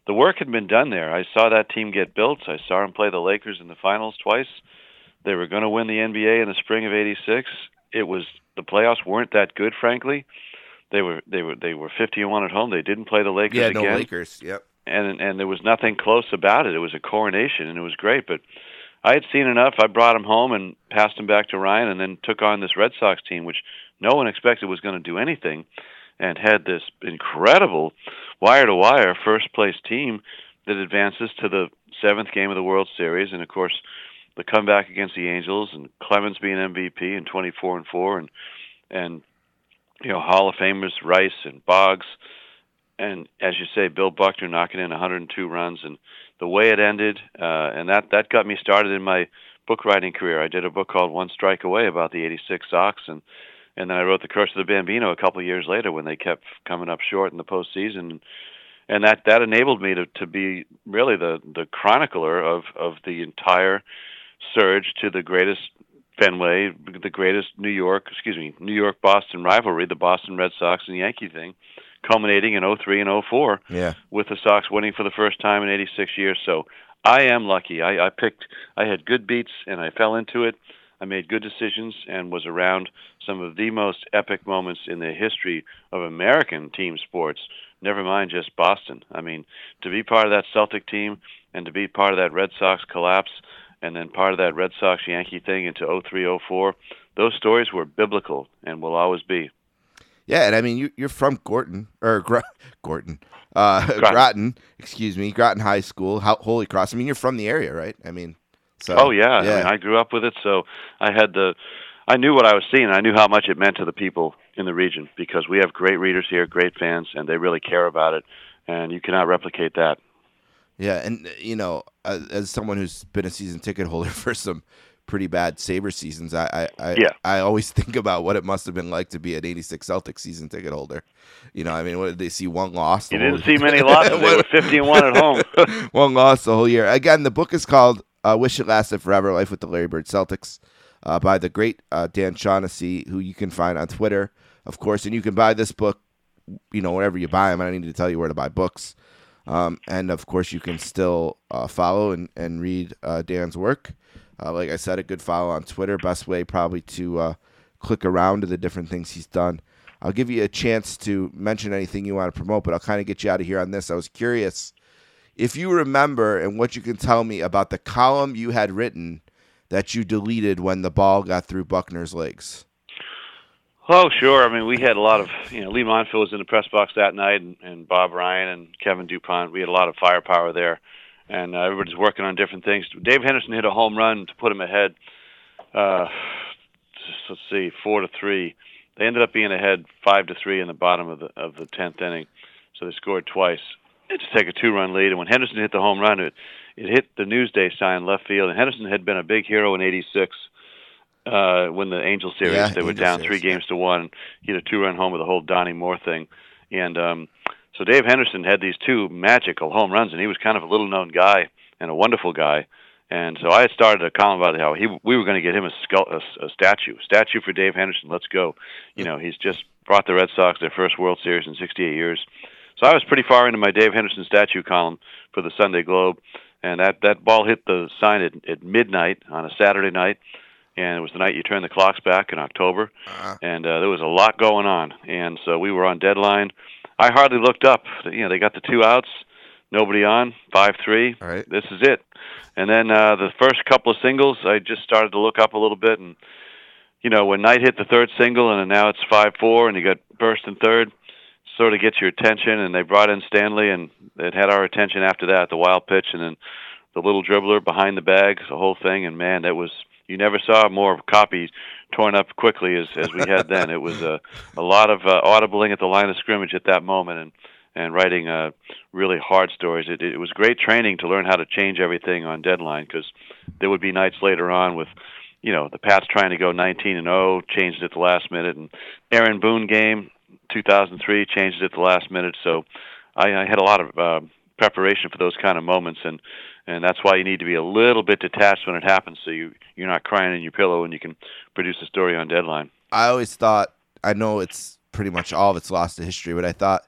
the work had been done there. I saw that team get built. I saw them play the Lakers in the finals twice. They were going to win the NBA in the spring of '86. It was the playoffs weren't that good, frankly. They were they were they were 50 and one at home. They didn't play the Lakers again. yeah, again. no Lakers. Yep. And and there was nothing close about it. It was a coronation, and it was great. But I had seen enough. I brought him home and passed him back to Ryan, and then took on this Red Sox team, which no one expected was going to do anything, and had this incredible wire to wire first place team that advances to the seventh game of the World Series, and of course the comeback against the Angels and Clemens being MVP and 24 and four, and and you know Hall of Famers Rice and Boggs, and as you say, Bill Buckner knocking in 102 runs, and the way it ended, uh, and that that got me started in my book writing career. I did a book called One Strike Away about the '86 Sox, and and then I wrote The Curse of the Bambino a couple of years later when they kept coming up short in the postseason. And that that enabled me to to be really the the chronicler of of the entire surge to the greatest Fenway, the greatest New York, excuse me, New York Boston rivalry, the Boston Red Sox and Yankee thing, culminating in 03 and 04 Yeah. with the Sox winning for the first time in 86 years. So I am lucky. I, I picked, I had good beats and I fell into it. I made good decisions and was around some of the most epic moments in the history of American team sports, never mind just Boston. I mean, to be part of that Celtic team and to be part of that Red Sox collapse and then part of that Red Sox Yankee thing into 03 04, those stories were biblical and will always be. Yeah, and I mean you, you're from Gorton or Gr- (laughs) Gorton, uh, Groton. Groton. Excuse me, Groton High School, Ho- Holy Cross. I mean you're from the area, right? I mean, so Oh yeah, yeah, I mean, I grew up with it, so I had the, I knew what I was seeing. I knew how much it meant to the people in the region because we have great readers here, great fans, and they really care about it, and you cannot replicate that. yeah, and you know, as someone who's been a season ticket holder (laughs) for some pretty bad Saber seasons, I I I, Yeah. I always (laughs) think about what it must have been like to be an '86 Celtics season ticket holder. You know, I mean, what did they see one loss? You didn't see many (laughs) losses. They were 50 and one at home. (laughs) one loss the whole year. Again, the book is called uh, "Wish It Lasted Forever: Life with the Larry Bird Celtics" uh, by the great uh, Dan Shaughnessy, who you can find on Twitter, of course, and you can buy this book, you know, wherever you buy them. I don't need to tell you where to buy books, um, and of course, you can still uh, follow and and read uh, Dan's work. Uh, like I said, a good follow on Twitter. Best way probably to uh, click around to the different things he's done. I'll give you a chance to mention anything you want to promote, but I'll kind of get you out of here on this. I was curious if you remember and what you can tell me about the column you had written that you deleted when the ball got through Buckner's legs. Oh, sure. I mean, we had a lot of, you know, Leigh Montville was in the press box that night, and, and Bob Ryan and Kevin DuPont. We had a lot of firepower there, and uh, everybody's working on different things. Dave Henderson hit a home run to put him ahead. Uh, let's see, four to three. They ended up being ahead five to three in the bottom of the of the tenth inning, so they scored twice. Just take a two-run lead, and when Henderson hit the home run, it it hit the Newsday sign left field. And Henderson had been a big hero in '86 uh, when the Angel series Yeah, they were Angel down series, three yeah. games to one. He had a two-run home with the whole Donnie Moore thing, and um, so Dave Henderson had these two magical home runs, and he was kind of a little-known guy and a wonderful guy. And so I had started a column about how he we were going to get him a, skull, a, a statue, statue for Dave Henderson. Let's go. You know, he's just brought the Red Sox their first World Series in 68 years. So I was pretty far into my Dave Henderson statue column for the Sunday Globe, and that that ball hit the sign at, at midnight on a Saturday night, and it was the night you turned the clocks back in October, Uh-huh. and uh, there was a lot going on, and so we were on deadline. I hardly looked up. You know, they got the two outs, nobody on, five three. All right. This is it. And then uh, the first couple of singles, I just started to look up a little bit, and you know, when Knight hit the third single, and now it's five four, and you got burst in third, sort of gets your attention. And they brought in Stanley, and it had our attention after that. The wild pitch, and then the little dribbler behind the bag, the whole thing. And man, that was you never saw more copy torn up quickly as as we had then. It was a a lot of uh, audibling at the line of scrimmage at that moment, and and writing uh, really hard stories. It, it was great training to learn how to change everything on deadline because there would be nights later on with, you know, the Pats trying to go 19 and 0, changed at the last minute, and Aaron Boone game 2003 changed at the last minute. So I, I had a lot of uh, preparation for those kind of moments, and and that's why you need to be a little bit detached when it happens, so you you're not crying in your pillow and you can produce a story on deadline. I always thought I know it's pretty much all of it's lost to history, but I thought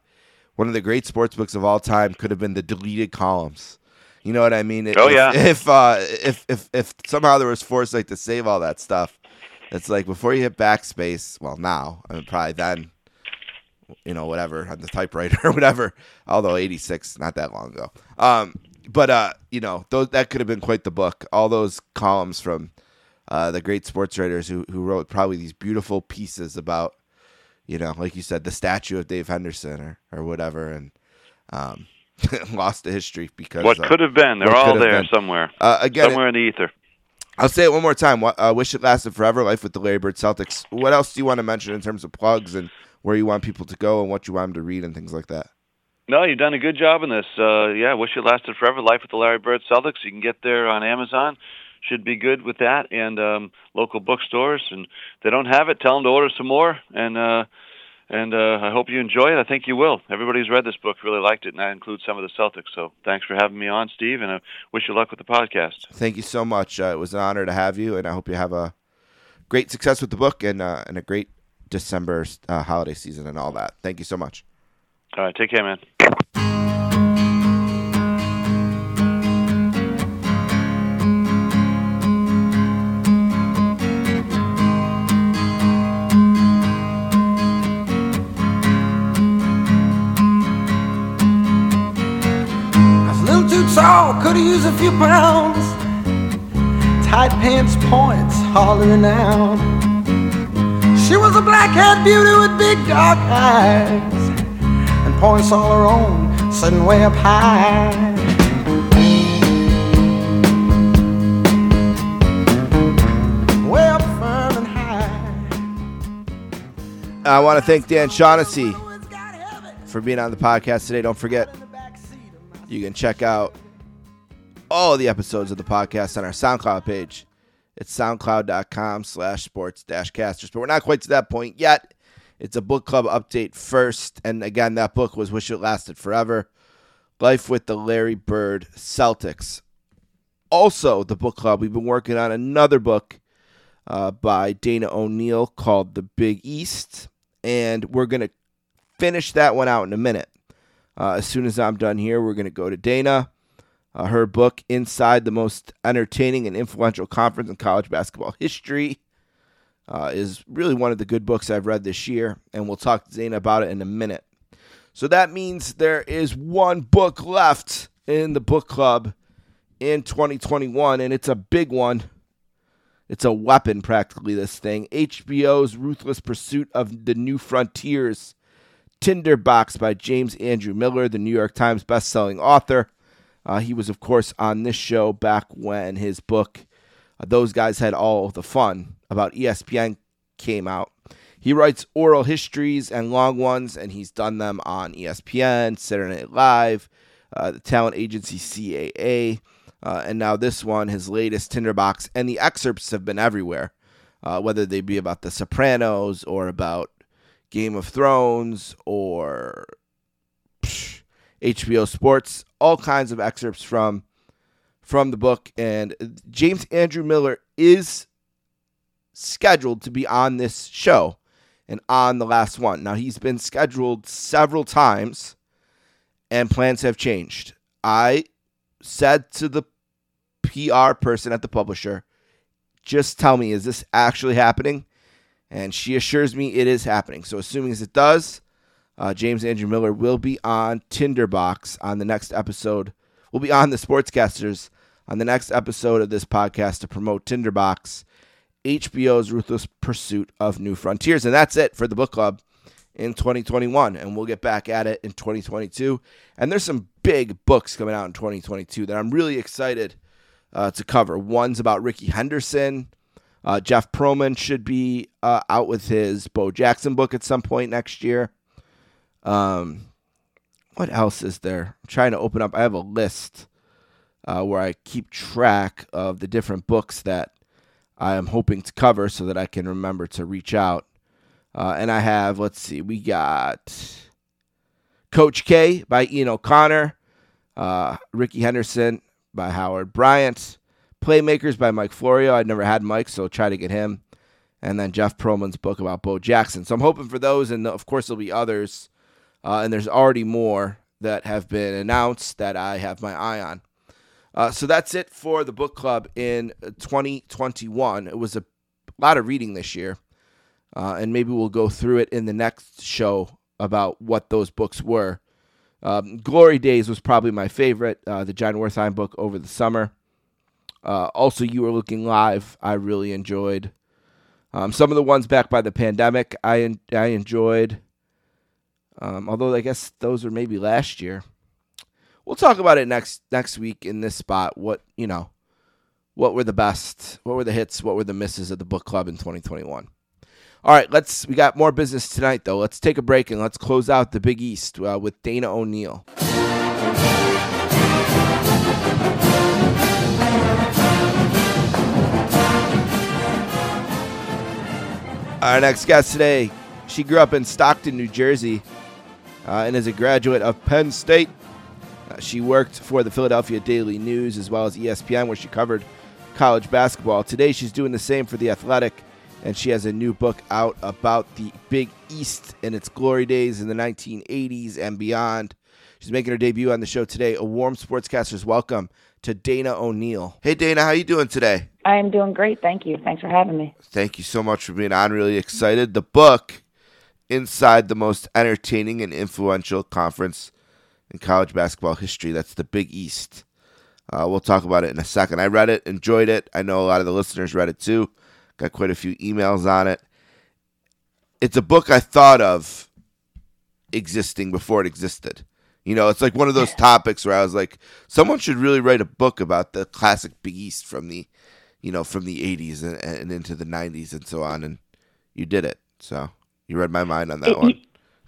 one of the great sports books of all time could have been the deleted columns. You know what I mean? Oh if, yeah. If uh, if if if somehow there was foresight to save all that stuff, it's like before you hit backspace. Well, now I mean probably then, you know, whatever on the typewriter (laughs) or whatever. Although eighty six, not that long ago. Um, but uh, you know, those that could have been quite the book. All those columns from uh, the great sports writers who who wrote probably these beautiful pieces about, you know, like you said, the statue of Dave Henderson or or whatever, and um, (laughs) lost to history because What uh, could have been? They're all there been. somewhere. uh, again, somewhere in the ether. I'll say it one more time. Uh, wish it lasted forever. Life with the Larry Bird Celtics. What else do you want to mention in terms of plugs and where you want people to go and what you want them to read and things like that? No, you've done a good job in this. Uh, yeah, wish it lasted forever. Life with the Larry Bird Celtics. You can get there on Amazon. Should be good with that and um, local bookstores. And if they don't have it, tell them to order some more. And uh, and uh, I hope you enjoy it. I think you will. Everybody who's read this book really liked it, and that includes some of the Celtics. So thanks for having me on, Steve, and I wish you luck with the podcast. Thank you so much. Uh, it was an honor to have you, and I hope you have a great success with the book and uh, and a great December uh, holiday season and all that. Thank you so much. All right, take care, man. Tall, could've used a few pounds. Tight pants points, hollering out. She was a black-haired beauty with big dark eyes points all her own, sitting way up high. Way up firm and high. I want to thank Dan Shaughnessy for being on the podcast today. Don't forget, you can check out all the episodes of the podcast on our SoundCloud page. It's soundcloud.com slash sports dash casters. But we're not quite to that point yet. It's a book club update first. And again, that book was Wish It Lasted Forever Life with the Larry Bird Celtics. Also, the book club, we've been working on another book uh, by Dana O'Neil called The Big East. And we're going to finish that one out in a minute. Uh, as soon as I'm done here, we're going to go to Dana. Uh, her book, Inside the Most Entertaining and Influential Conference in College Basketball History, uh, is really one of the good books I've read this year. And we'll talk to Dana about it in a minute. So that means there is one book left in the book club in 2021, and it's a big one. It's a weapon, practically, this thing. HBO's Ruthless Pursuit of the New Frontiers, Tinderbox by James Andrew Miller, the New York Times bestselling author. Uh, he was, of course, on this show back when his book, Those Guys Had All the Fun, about ESPN came out. He writes oral histories and long ones, and he's done them on ESPN, Saturday Night Live, uh, the talent agency CAA, uh, and now this one, his latest Tinderbox. And the excerpts have been everywhere, uh, whether they be about The Sopranos or about Game of Thrones or psh, HBO Sports, all kinds of excerpts from from the book. And James Andrew Miller is scheduled to be on this show and on the last one. Now he's been scheduled several times and plans have changed. I said to the PR person at the publisher, just tell me, is this actually happening? And she assures me it is happening. So, assuming as it does, uh, James Andrew Miller will be on Tinderbox on the next episode. We'll be on the Sportscasters on the next episode of this podcast to promote Tinderbox, HBO's Ruthless Pursuit of New Frontiers. And that's it for the book club in 2021. And we'll get back at it in 2022. And there's some big books coming out in 2022 that I'm really excited uh, to cover. One's about Rickey Henderson. Uh, Jeff Pearlman should be uh, out with his Bo Jackson book at some point next year. Um, what else is there? I'm trying to open up. I have a list uh, where I keep track of the different books that I am hoping to cover so that I can remember to reach out. Uh, and I have, let's see, we got Coach K by Ian O'Connor, uh, Rickey Henderson by Howard Bryant, Playmakers by Mike Florio. I'd never had Mike, so I'll try to get him. And then Jeff Pearlman's book about Bo Jackson. So I'm hoping for those, and of course there'll be others. Uh, and there's already more that have been announced that I have my eye on. Uh, so that's it for the book club in 2021. It was a lot of reading this year, uh, and maybe we'll go through it in the next show about what those books were. Um, Glory Days was probably my favorite, uh, the Jon Wertheim book over the summer. Uh, also, You Were Looking Live, I really enjoyed. Um, some of the ones back by the pandemic, I I enjoyed. Um, although I guess those were maybe last year. We'll talk about it next next week in this spot. What you know, what were the best? What were the hits? What were the misses of the book club in 2021? All right, let's. We got more business tonight, though. Let's take a break and let's close out the Big East uh, with Dana O'Neil. Our next guest today, she grew up in Stockton, New Jersey, uh, and is a graduate of Penn State. Uh, she worked for the Philadelphia Daily News as well as ESPN, where she covered college basketball. Today, she's doing the same for The Athletic, and she has a new book out about the Big East and its glory days in the 1980s and beyond. She's making her debut on the show today. A warm sportscaster's welcome to Dana O'Neil. Hey, Dana, how you doing today? I am doing great. Thank you. Thanks for having me. Thank you so much for being on. Really excited. The book, Inside the Most Entertaining and Influential Conference in College Basketball History, that's the Big East. Uh, we'll talk about it in a second. I read it, enjoyed it. I know a lot of the listeners read it too. Got quite a few emails on it. It's a book I thought of existing before it existed. You know, it's like one of those topics where I was like, someone should really write a book about the classic Big East from the you know, from the 80s and, and into the 90s and so on. And you did it. So you read my mind on that It- one.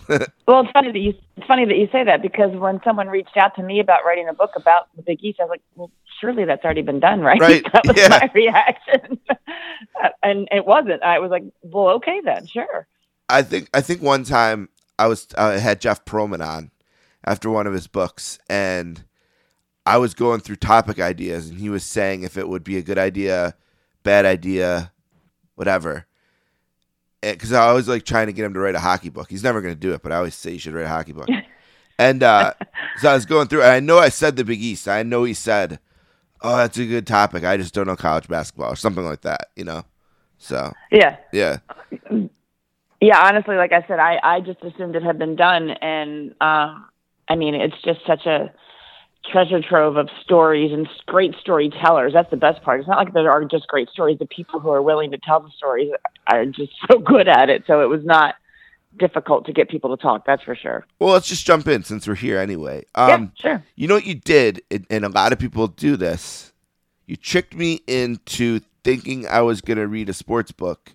Well, it's funny that you it's funny that you say that because when someone reached out to me about writing a book about the Big East, I was like, "Well, surely that's already been done, right?" Right, (laughs) that was yeah. my reaction, (laughs) uh, and it wasn't. I was like, "Well, okay then, sure." I think I think one time I was I had Jeff Pearlman on after one of his books, and I was going through topic ideas, and he was saying if it would be a good idea, bad idea, whatever. Because I always like trying to get him to write a hockey book. He's never going to do it, but I always say you should write a hockey book. (laughs) and uh, so I was going through, and I know I said the Big East. I know he said, "Oh, that's a good topic. I just don't know college basketball or something like that." You know. So Yeah, yeah, yeah. Honestly, like I said, I I just assumed it had been done, and um, I mean, it's just such a treasure trove of stories and great storytellers. That's the best part. It's not like there are just great stories. The people who are willing to tell the stories are just (laughs) so good at it. So it was not difficult to get people to talk. That's for sure. Well, let's just jump in since we're here anyway. yeah, Um, sure. You know what you did, and- and a lot of people do this. You tricked me into thinking I was going to read a sports book,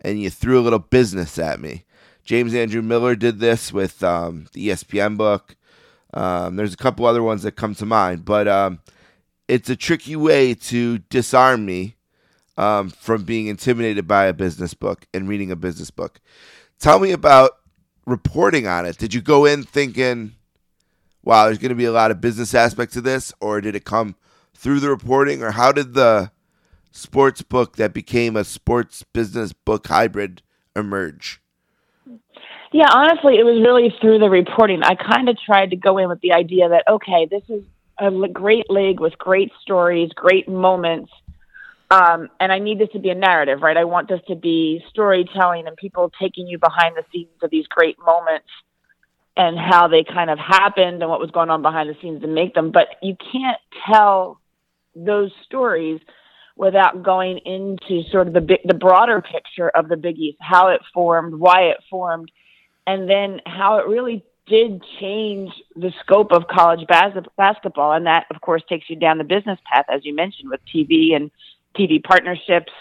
and you threw a little business at me. James Andrew Miller did this with um, the ESPN book. Um, there's a couple other ones that come to mind, but um, it's a tricky way to disarm me um, from being intimidated by a business book and reading a business book. Tell me about reporting on it. Did you go in thinking, wow, there's going to be a lot of business aspects to this, or did it come through the reporting, or how did the sports book that became a sports business book hybrid emerge? Yeah, honestly, it was really through the reporting. I kind of tried to go in with the idea that, okay, this is a great league with great stories, great moments. Um, and I need this to be a narrative, right? I want this to be storytelling and people taking you behind the scenes of these great moments and how they kind of happened and what was going on behind the scenes to make them. But you can't tell those stories without going into sort of the the broader picture of the Big East, how it formed, why it formed, and then how it really did change the scope of college bas- basketball. And that, of course, takes you down the business path, as you mentioned, with TV and TV partnerships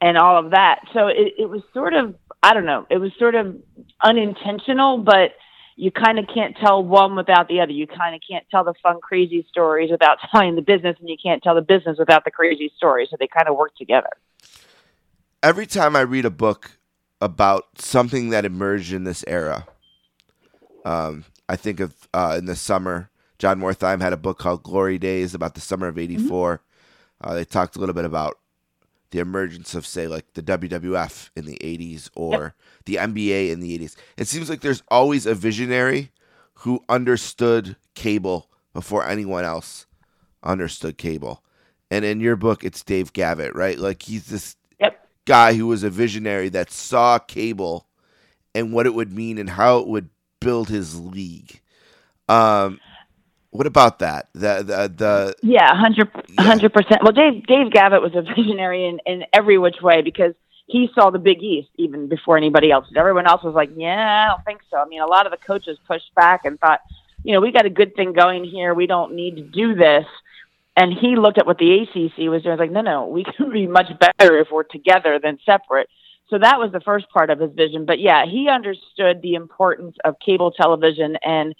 and all of that. So it, it was sort of, I don't know, it was sort of unintentional, but you kind of can't tell one without the other. You kind of can't tell the fun, crazy stories without (laughs) telling the business, and you can't tell the business without the crazy stories. So they kind of work together. Every time I read a book about something that emerged in this era, um, I think of uh, in the summer. Jon Wertheim had a book called Glory Days about the summer of '84. Mm-hmm. Uh, they talked a little bit about the emergence of, say, like the WWF in the '80s or yep. the NBA in the '80s. It seems like there's always a visionary who understood cable before anyone else understood cable. And in your book, it's Dave Gavitt, right? Like he's this. Guy who was a visionary that saw cable and what it would mean and how it would build his league. Um, what about that? The the, the yeah, hundred hundred percent. Well, Dave Dave Gavitt was a (laughs) visionary in, in every which way because he saw the Big East even before anybody else. Everyone else was like, "Yeah, I don't think so." I mean, a lot of the coaches pushed back and thought, you know, we got a good thing going here. We don't need to do this. And he looked at what the ACC was doing. Like, no, no, we (laughs) can be much better if we're together than separate. So that was the first part of his vision. But yeah, he understood the importance of cable television and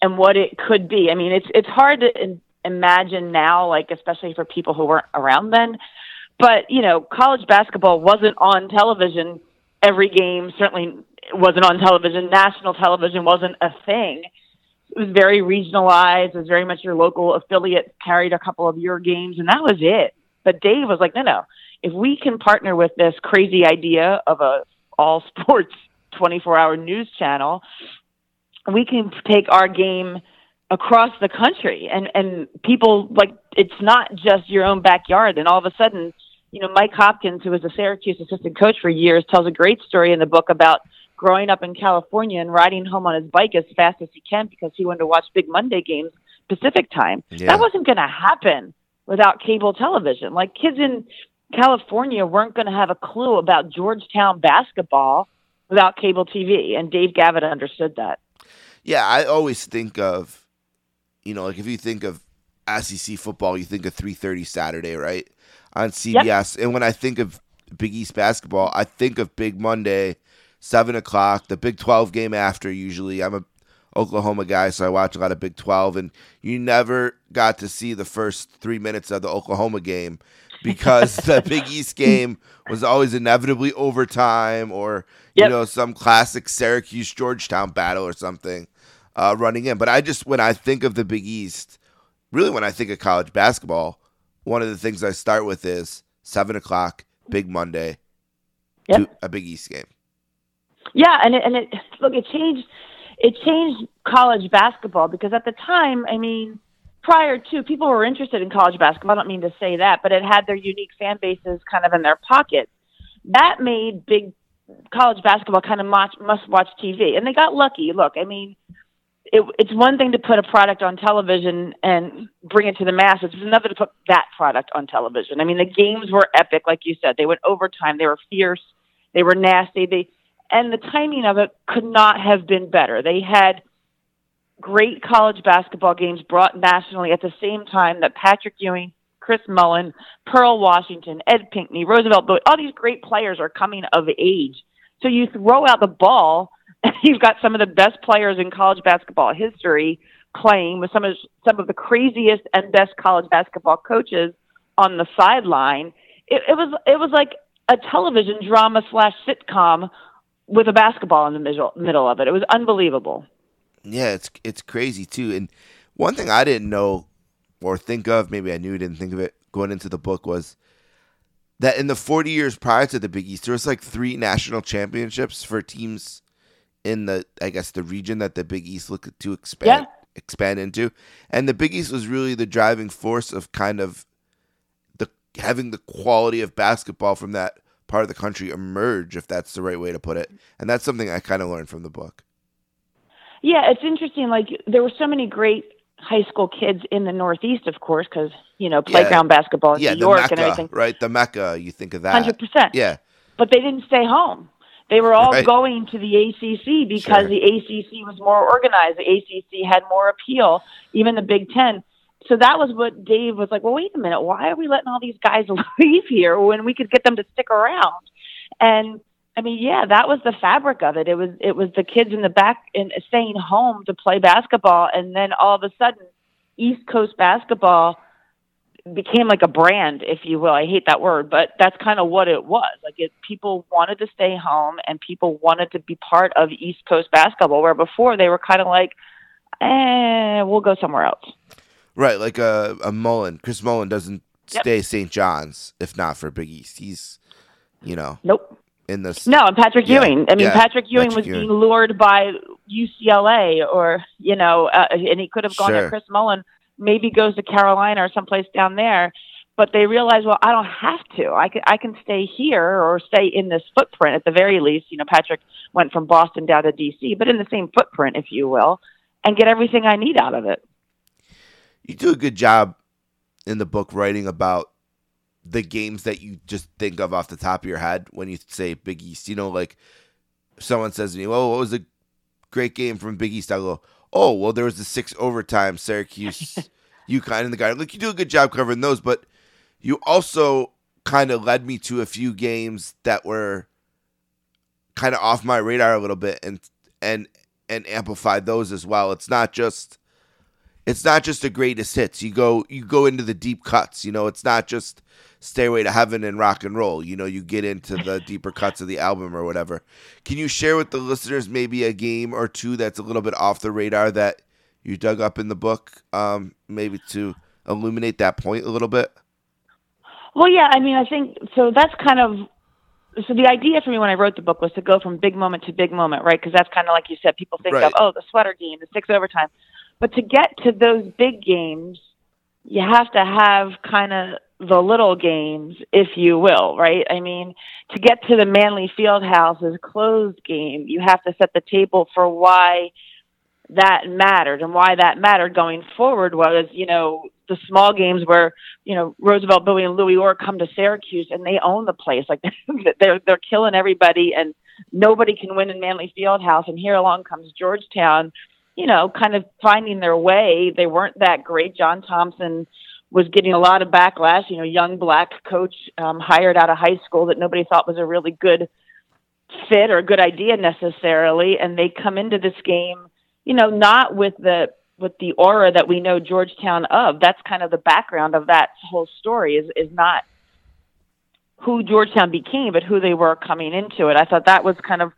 and what it could be. I mean, it's it's hard to in, imagine now, like especially for people who weren't around then. But you know, college basketball wasn't on television every game. Certainly wasn't on television. National television wasn't a thing it was very regionalized. It was very much your local affiliate carried a couple of your games, and that was it. But Dave was like, no, no. If we can partner with this crazy idea of a all (laughs) sports 24 hour news channel, we can take our game across the country and and people like it's not just your own backyard and all of a sudden you know mike hopkins who was a syracuse assistant coach for years tells a great story in the book about growing up in California and riding home on his bike as fast as he can because he wanted to watch Big Monday games Pacific time. Yeah. That wasn't going to happen without cable television. Like kids in California weren't going to have a clue about Georgetown basketball without cable TV, and Dave Gavitt understood that. Yeah, I always think of, you know, like if you think of SEC football, you think of 3:30 Saturday, right, on CBS. Yep. And when I think of Big East basketball, I think of Big Monday seven o'clock. The Big Twelve game after. Usually, I'm a Oklahoma guy, so I watch a lot of Big Twelve, and you never got to see the first three minutes of the Oklahoma game because the (laughs) Big East game was always inevitably overtime or you know some classic Syracuse Georgetown battle or something uh, running in. But I just when I think of the Big East, really when I think of college basketball, one of the things I start with is seven o'clock, Big Monday, yep. a Big East game. Yeah, and it, and it look it changed it changed college basketball because at the time, I mean, prior to people were interested in college basketball. I don't mean to say that, but it had their unique fan bases kind of in their pockets. That made big college basketball kind of must must watch TV, and they got lucky. Look, I mean, it, it's one thing to put a product on television and bring it to the masses. It's another to put that product on television. I mean, the games were epic, like you said. They went overtime. They were fierce. They were nasty. They and the timing of it could not have been better. They had great college basketball games brought nationally at the same time that Patrick Ewing, Chris Mullin, Pearl Washington, Ed Pinckney, Roosevelt all these great players are coming of age. So you throw out the ball, and (laughs) you've got some of the best players in college basketball history playing with some of some of the craziest and best college basketball coaches on the sideline. It, it was it was like a television drama slash sitcom with a basketball in the middle middle of it. It was unbelievable. Yeah, it's it's crazy too. And one thing I didn't know or think of, maybe I knew, didn't think of it going into the book was that in the 40 years prior to the Big East, there was like three national championships for teams in the, I guess, the region that the Big East looked to expand yeah. expand into, and the Big East was really the driving force of kind of the having the quality of basketball from that part of the country emerge, if that's the right way to put it. And that's something I kind of learned from the book. Yeah, it's interesting. Like there were so many great high school kids in the Northeast, of course, because you know playground yeah. basketball in yeah, New York Mecca, and everything. Right, the Mecca. You think of that. Hundred percent. Yeah. But they didn't stay home. They were all right. going to the ACC because sure. the ACC was more organized. The ACC had more appeal. Even the Big Ten so that was what Dave was like, well, wait a minute, why are we letting all these guys (laughs) leave here when we could get them to stick around? And I mean, yeah, that was the fabric of it. It was it was the kids in the back and staying home to play basketball, and then all of a sudden, East Coast basketball became like a brand, if you will. I hate that word, but that's kind of what it was. Like it, people wanted to stay home, and people wanted to be part of East Coast basketball, where before they were kind of like, eh, we'll go somewhere else. Right, like a, a Mullin. Chris Mullin doesn't Yep. stay St. John's if not for Big East. He's, you know, Nope. in this. No, and Patrick Yeah, Ewing. I mean, yeah, Patrick Ewing Patrick was Ewing. being lured by UCLA, or you know, uh, and he could have gone Sure. to Chris Mullin. Maybe goes to Carolina or someplace down there. But they realized, well, I don't have to. I can I can stay here or stay in this footprint at the very least. You know, Patrick went from Boston down to DC, but in the same footprint, if you will, and get everything I need out of it. You do a good job in the book writing about the games that you just think of off the top of your head when you say Big East. You know, like someone says to me, "Well, what was a great game from Big East?" I go, "Oh, well, there was the six overtime Syracuse, (laughs) UConn, and the guy." Like you do a good job covering those, but you also kind of led me to a few games that were kind of off my radar a little bit, and and and amplified those as well. It's not just it's not just the greatest hits. You go you go into the deep cuts. You know, it's not just Stairway to Heaven and rock and roll. You know, you get into the deeper cuts of the album or whatever. Can you share with the listeners maybe a game or two that's a little bit off the radar that you dug up in the book, um, maybe to illuminate that point a little bit? Well, yeah, I mean, I think so. That's kind of so. The idea for me when I wrote the book was to go from big moment to big moment, right? Because that's kind of like you said. People think Right. of oh, the sweater game, the six overtime, but to get to those big games, you have to have kind of the little games, if you will, right? I mean, to get to the Manley Fieldhouse's closed game, you have to set the table for why that mattered and why that mattered going forward was, you know, the small games where, you know, Roosevelt, Bouie, and Louis Orr come to Syracuse and they own the place. Like (laughs) they're they're killing everybody and nobody can win in Manley Fieldhouse. And here along comes Georgetown, you know, kind of finding their way. They weren't that great. John Thompson was getting a lot of backlash. You know, young black coach um, hired out of high school that nobody thought was a really good fit or a good idea necessarily, and they come into this game, you know, not with the with the aura that we know Georgetown of. That's kind of the background of that whole story. Is is not who Georgetown became, but who they were coming into it. I thought that was kind of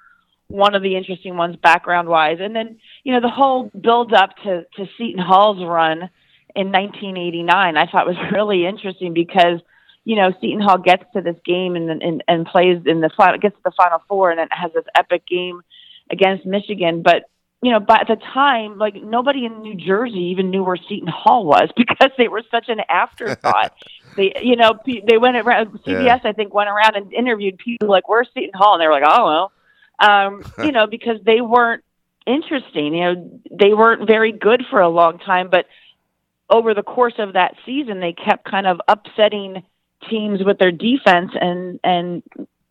one of the interesting ones background wise. And then, you know, the whole build up to, to Seton Hall's run in 1989, I thought was (laughs) really interesting because, you know, Seton Hall gets to this game and, and, and plays in the final, gets to the final four and then has this epic game against Michigan. But, you know, by the time, like nobody in New Jersey even knew where Seton Hall was (laughs) because they were such an afterthought. (laughs) they, you know, pe- they went around, CBS, Yeah. I think, went around and interviewed people like, where's Seton Hall? And they were like, oh, well, um, you know, because they weren't interesting. You know, they weren't very good for a long time, but over the course of that season, they kept kind of upsetting teams with their defense, and and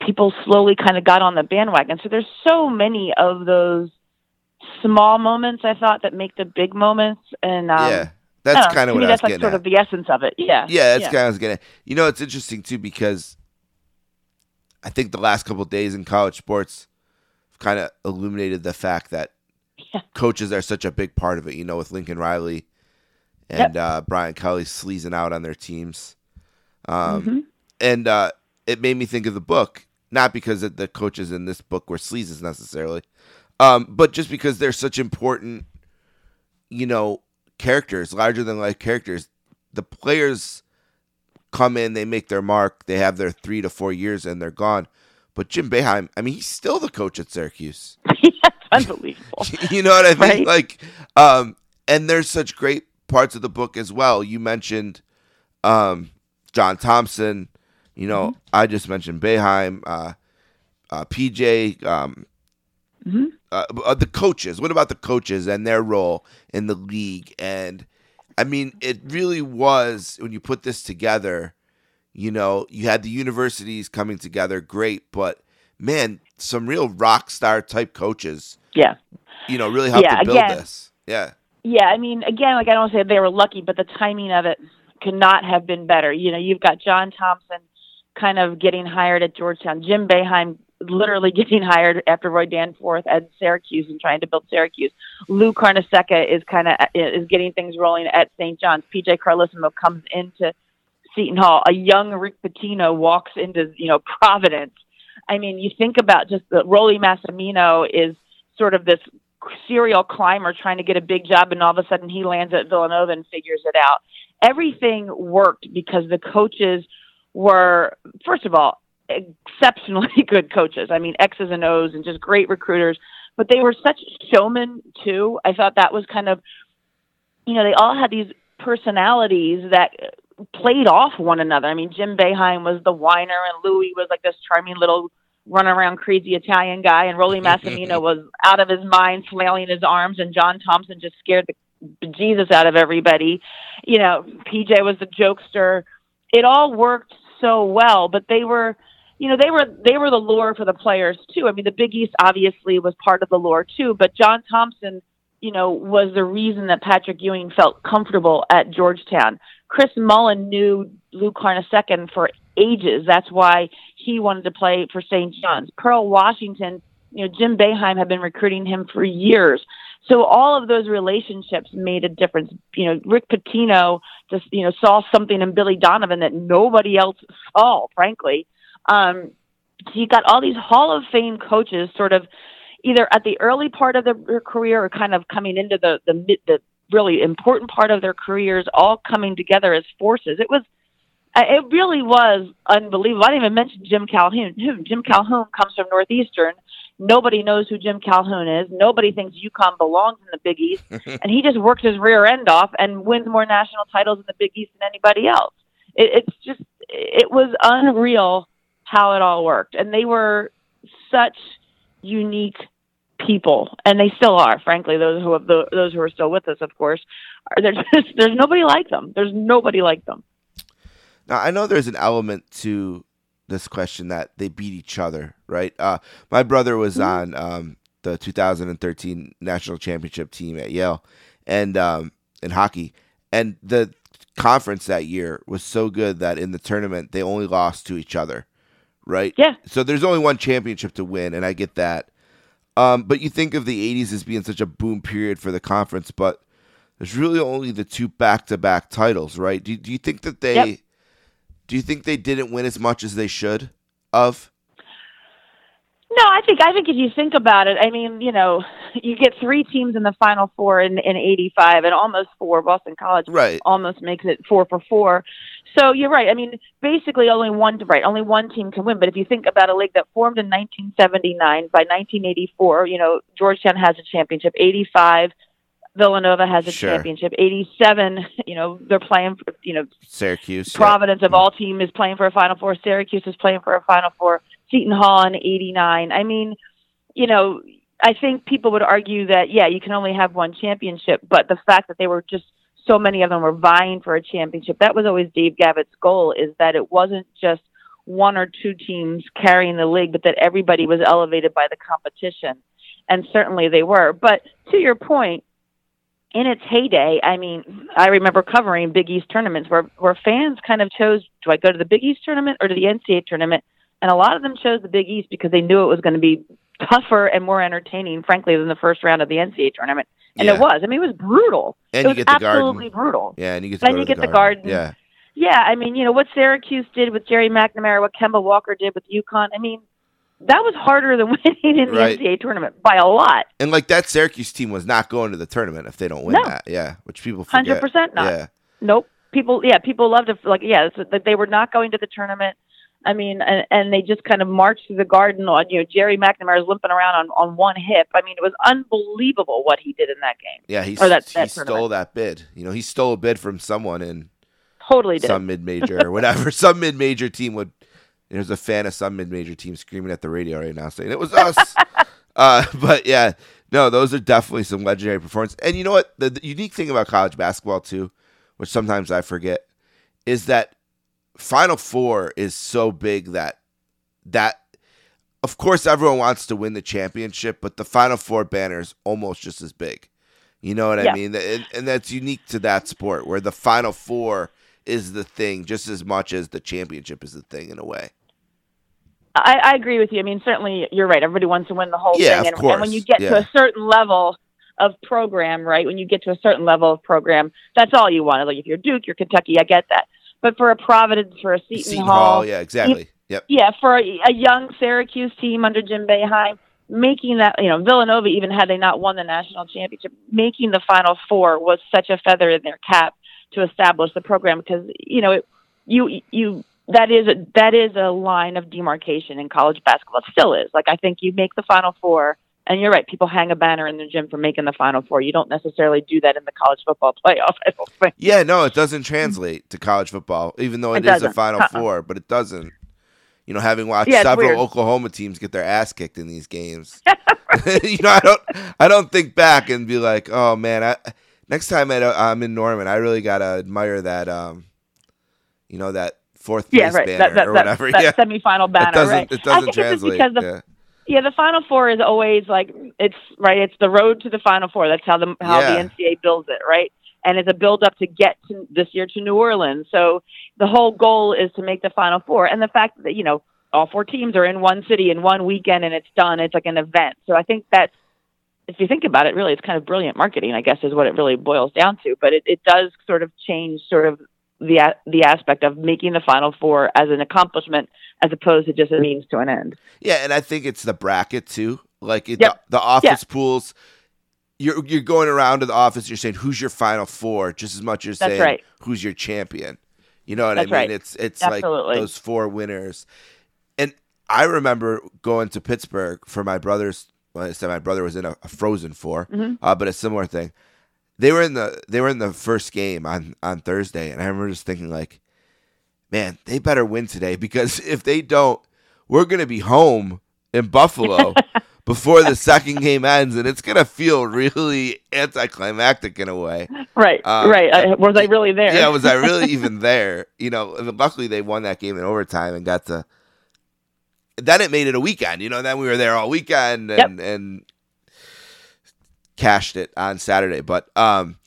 people slowly kind of got on the bandwagon. So there's so many of those small moments I thought that make the big moments, and um, yeah, that's kind of what I was that's like sort at. of the essence of it. Yeah, Yeah, that's kind of what I was gonna. You know, it's interesting too because I think the last couple of days in college sports kind of illuminated the fact that Yeah. coaches are such a big part of it. You know, with Lincoln Riley and uh, Brian Kelly sleazing out on their teams, um, Mhm. and uh, it made me think of the book. Not because the coaches in this book were sleazes necessarily, um, but just because they're such important, you know, characters, larger than life characters. The players come in, they make their mark, they have their three to four years, and they're gone. But Jim Boeheim, I mean, he's still the coach at Syracuse. (laughs) it's unbelievable. (laughs) you know what I mean? Right. Like, um, and there's such great parts of the book as well. You mentioned um, John Thompson. You know, Mm-hmm. I just mentioned Boeheim, uh, uh, PJ, um, Mhm. uh, uh, the coaches. What about the coaches and their role in the league? And I mean, it really was when you put this together. You know, you had the universities coming together, great, but man, some real rock star type coaches. Yeah. You know, really helped Yeah, to build again. this. Yeah, Yeah, I mean, again, like I don't say they were lucky, but the timing of it could not have been better. You know, you've got John Thompson kind of getting hired at Georgetown, Jim Boeheim literally (laughs) getting hired after Roy Danforth at Syracuse and trying to build Syracuse. Lou Carnesecca is kind of is getting things rolling at St. John's. PJ Carlesimo comes into Seton Hall. A young Rick Pitino walks into you know Providence. I mean, you think about just the Rollie Massimino is sort of this serial climber trying to get a big job, and all of a sudden he lands at Villanova and figures it out. Everything worked because the coaches were, first of all, exceptionally (laughs) good coaches. I mean, X's and O's and just great recruiters. But they were such showmen too. I thought that was kind of, you know, they all had these personalities that played off one another. I mean, Jim Boeheim was the whiner, and Louis was like this charming little run around crazy Italian guy, and Rollie Massimino (laughs) was out of his mind, flailing his arms, and John Thompson just scared the Jesus out of everybody. You know, PJ was the jokester. It all worked so well, but they were, you know, they were they were the lure for the players too. I mean, the Big East obviously was part of the lure too, but John Thompson, you know, was the reason that Patrick Ewing felt comfortable at Georgetown. Chris Mullin knew Lou Carnesecca for ages. That's why he wanted to play for St. John's. Pearl Washington, you know, Jim Boeheim had been recruiting him for years. So all of those relationships made a difference. You know, Rick Pitino just, you know, saw something in Billy Donovan that nobody else saw, frankly. Um, so you got all these Hall of Fame coaches sort of either at the early part of their career or kind of coming into the, the, mid the really important part of their careers all coming together as forces. It was, uh, it really was unbelievable. I didn't even mention Jim Calhoun. Jim Calhoun comes from Northeastern Nobody knows who Jim Calhoun is. Nobody thinks UConn belongs in the Big East, (laughs) and he just works his rear end off and wins more national titles in the Big East than anybody else. It, it's just it was unreal how it all worked, and they were such unique people, and they still are. Frankly, those who have the, those who are still with us, of course, are there's (laughs) just, there's nobody like them. There's nobody like them. Now I know there's an element to this question that they beat each other, right? Uh, my brother was mm-hmm. on um, the 2013 national championship team at Yale, and um, in hockey, and the conference that year was so good that in the tournament they only lost to each other, right? Yeah. So there's only one championship to win, and I get that. Um, but you think of the 80s as being such a boom period for the conference, but there's really only the two back-to-back titles, right? Do, do you think that they yep. Do you think they didn't win as much as they should of? No, I think I think if you think about it, I mean, you know, you get three teams in the Final Four in in '85, and almost four. Boston College right. almost makes it four for four. So you're right. I mean, basically, only one right, only one team can win. But if you think about a league that formed in 1979, by 1984, you know, Georgetown has a championship. '85, Villanova has a sure. championship. 87, you know, they're playing for, you know, Syracuse. Providence yeah. of hmm. all team is playing for a Final Four. Syracuse is playing for a Final Four. Seton Hall in 89. I mean, you know, I think people would argue that, yeah, you can only have one championship, but the fact that they were just so many of them were vying for a championship, that was always Dave Gavitt's goal, is that it wasn't just one or two teams carrying the league, but that everybody was elevated by the competition. And certainly they were. But to your point, in its heyday, I mean, I remember covering Big East tournaments where where fans kind of chose, do I go to the Big East tournament or to the NCAA tournament? And a lot of them chose the Big East because they knew it was going to be tougher and more entertaining, frankly, than the first round of the NCAA tournament. And yeah. it was. I mean, it was brutal. And it you get the absolutely garden. brutal. Yeah, and you get to then you get the, the garden. garden. Yeah. Yeah, I mean, you know what Syracuse did with Gerry McNamara, what Kemba Walker did with UConn. I mean, that was harder than (laughs) winning in the right. NCAA tournament by a lot. And like that Syracuse team was not going to the tournament if they don't win no. that. Yeah, which people hundred percent not. Yeah. Nope. People, yeah, people loved to like, yeah, that they were not going to the tournament. I mean, and, and they just kind of marched through the garden on, you know, Gerry McNamara's limping around on, on one hip. I mean, it was unbelievable what he did in that game. Yeah, he, that, that he stole that bid. You know, he stole a bid from someone in totally did. some mid major or whatever. (laughs) some mid major team would there's a fan of some mid-major team screaming at the radio right now saying it was us. (laughs) uh, but yeah, no, those are definitely some legendary performances. And you know what? The, the, unique thing about college basketball too, which sometimes I forget, is that Final Four is so big that that of course everyone wants to win the championship, but the Final Four banner is almost just as big. You know what yeah. I mean? And, and that's unique to that sport where the Final Four is the thing just as much as the championship is the thing in a way. I, I agree with you. I mean, certainly you're right. Everybody wants to win the whole yeah, thing, and, and, when you get yeah. to a certain level of program, right? When you get to a certain level of program, that's all you want. Like if you're Duke, you're Kentucky, I get that. But for a Providence, for a Seton, Seton Hall, Hall, yeah, exactly. Yep. Yeah, for a, a, young Syracuse team under Jim Boeheim, making that, you know, Villanova, even had they not won the national championship, making the Final Four was such a feather in their cap to establish the program because, you know, it, you, you, that is a, that is a line of demarcation in college basketball. It still is. Like I think you make the Final Four, and you're right. People hang a banner in the gym for making the Final Four. You don't necessarily do that in the college football (laughs) playoff. I don't think. Yeah, no, it doesn't translate to college football, even though It it is a. Final Uh-uh. Four, but it doesn't. You know, having watched Yeah, several weird. Oklahoma teams get their ass kicked in these games, (laughs) (laughs) you know, I don't, I don't think back and be like, oh man, I, next time I, I'm in Norman, I really gotta admire that, um, you know, that fourth place Yeah, right. banner That, that, or whatever. that yeah, semifinal banner, it doesn't, right? it doesn't translate. because the yeah. Yeah, the Final Four is always like it's right. It's the road to the Final Four. That's how the how Yeah. the NCAA builds it, right? And it's a build up to get to this year to New Orleans. So the whole goal is to make the Final Four. And the fact that you know all four teams are in one city in one weekend and it's done. It's like an event. So I think that's if you think about it, really, it's kind of brilliant marketing. I guess is what it really boils down to. But it, it does sort of change sort of the the aspect of making the Final Four as an accomplishment as opposed to just a means to an end. Yeah, and I think it's the bracket too. Like it, Yep. the, the office pools. You're you're going around to the office. You're saying who's your final four, just as much as That's saying right. who's your champion. You know what That's I mean? right. It's it's Absolutely. like those four winners. And I remember going to Pittsburgh for my brother's. Well, I said my brother was in a, a Frozen 4 Mhm. uh, but a similar thing. They were in the they were in the first game on on Thursday, and I remember just thinking like, man, they better win today because (laughs) if they don't, we're gonna be home in Buffalo (laughs) before the second game ends, and it's gonna feel really anticlimactic in a way. Right, Um, right. I, was I really there? Yeah, was I really (laughs) even there? You know, luckily they won that game in overtime and got to. Then it made it a weekend, you know. Then we were there all weekend and and cashed it on Saturday. But um,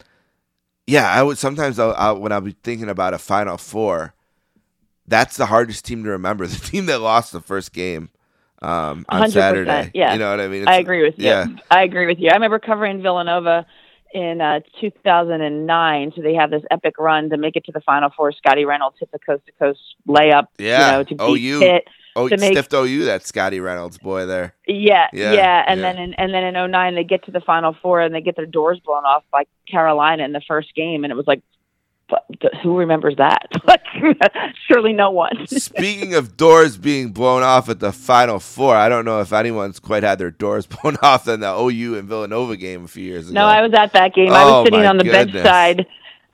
yeah, I would sometimes I'll, I'll, when I'll be thinking about a Final Four, that's the hardest team to remember. (laughs) The team that lost the first game um, on 100%, Saturday. yeah. you know what I mean. I agree with you. Yeah, I agree with you. I remember covering Villanova in uh, 2009. So they have this epic run to make it to the Final Four. Scottie Reynolds hit the coast to coast layup. Yeah. You know, to beat OU. Pitt. Oh, to make- stiffed OU that Scottie Reynolds boy there. Yeah, Yeah, yeah, and yeah. then in, and then in 09 they get to the Final Four and they get their doors blown off by Carolina in the first game, and it was like, who remembers that? (laughs) Surely no one. Speaking of doors being blown off at the Final Four, I don't know if anyone's quite had their doors (laughs) blown off in the OU and Villanova game a few years ago. No, I was at that game. I Oh, was sitting on the goodness. side.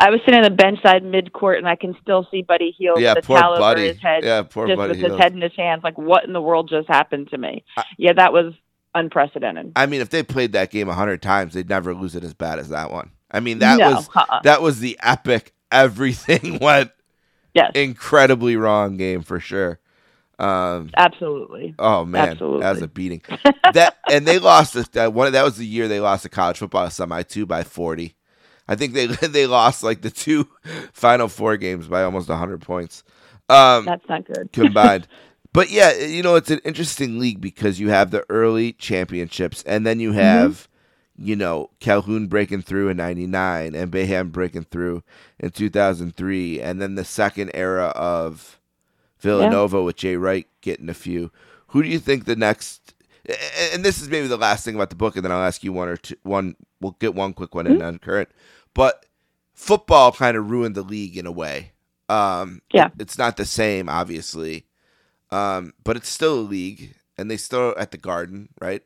I was sitting on the bench side mid court, and I can still see Buddy Hield Yeah, with poor towel over Buddy. his head, Yeah, poor just Buddy with his head in his hands. Like, what in the world just happened to me? I- yeah, that was unprecedented. I mean, if they played that game a hundred times, they'd never lose it as bad as that one. I mean, that no, was uh-uh. that was the epic. Everything (laughs) went yes, incredibly wrong game for sure. Um, absolutely. oh man, Absolutely. that was a beating. that and they lost. the- That one. That was the year they lost the college football semi two by forty. I think they (laughs) they lost like the two (laughs) final four games by almost hundred points. Um, That's not good. (laughs) combined. but yeah, you know, it's an interesting league because you have the early championships and then you have, you know, Calhoun breaking through in 99 and Boeheim breaking through in 2003 and then the second era of Villanova with Jay Wright getting a few. Who do you think the next and this is maybe the last thing about the book and then I'll ask you one or two one we'll get one quick one in on current. But football kind of ruined the league in a way. Um, Yeah. it's not the same, obviously, um, but it's still a league, and they still at the Garden, right?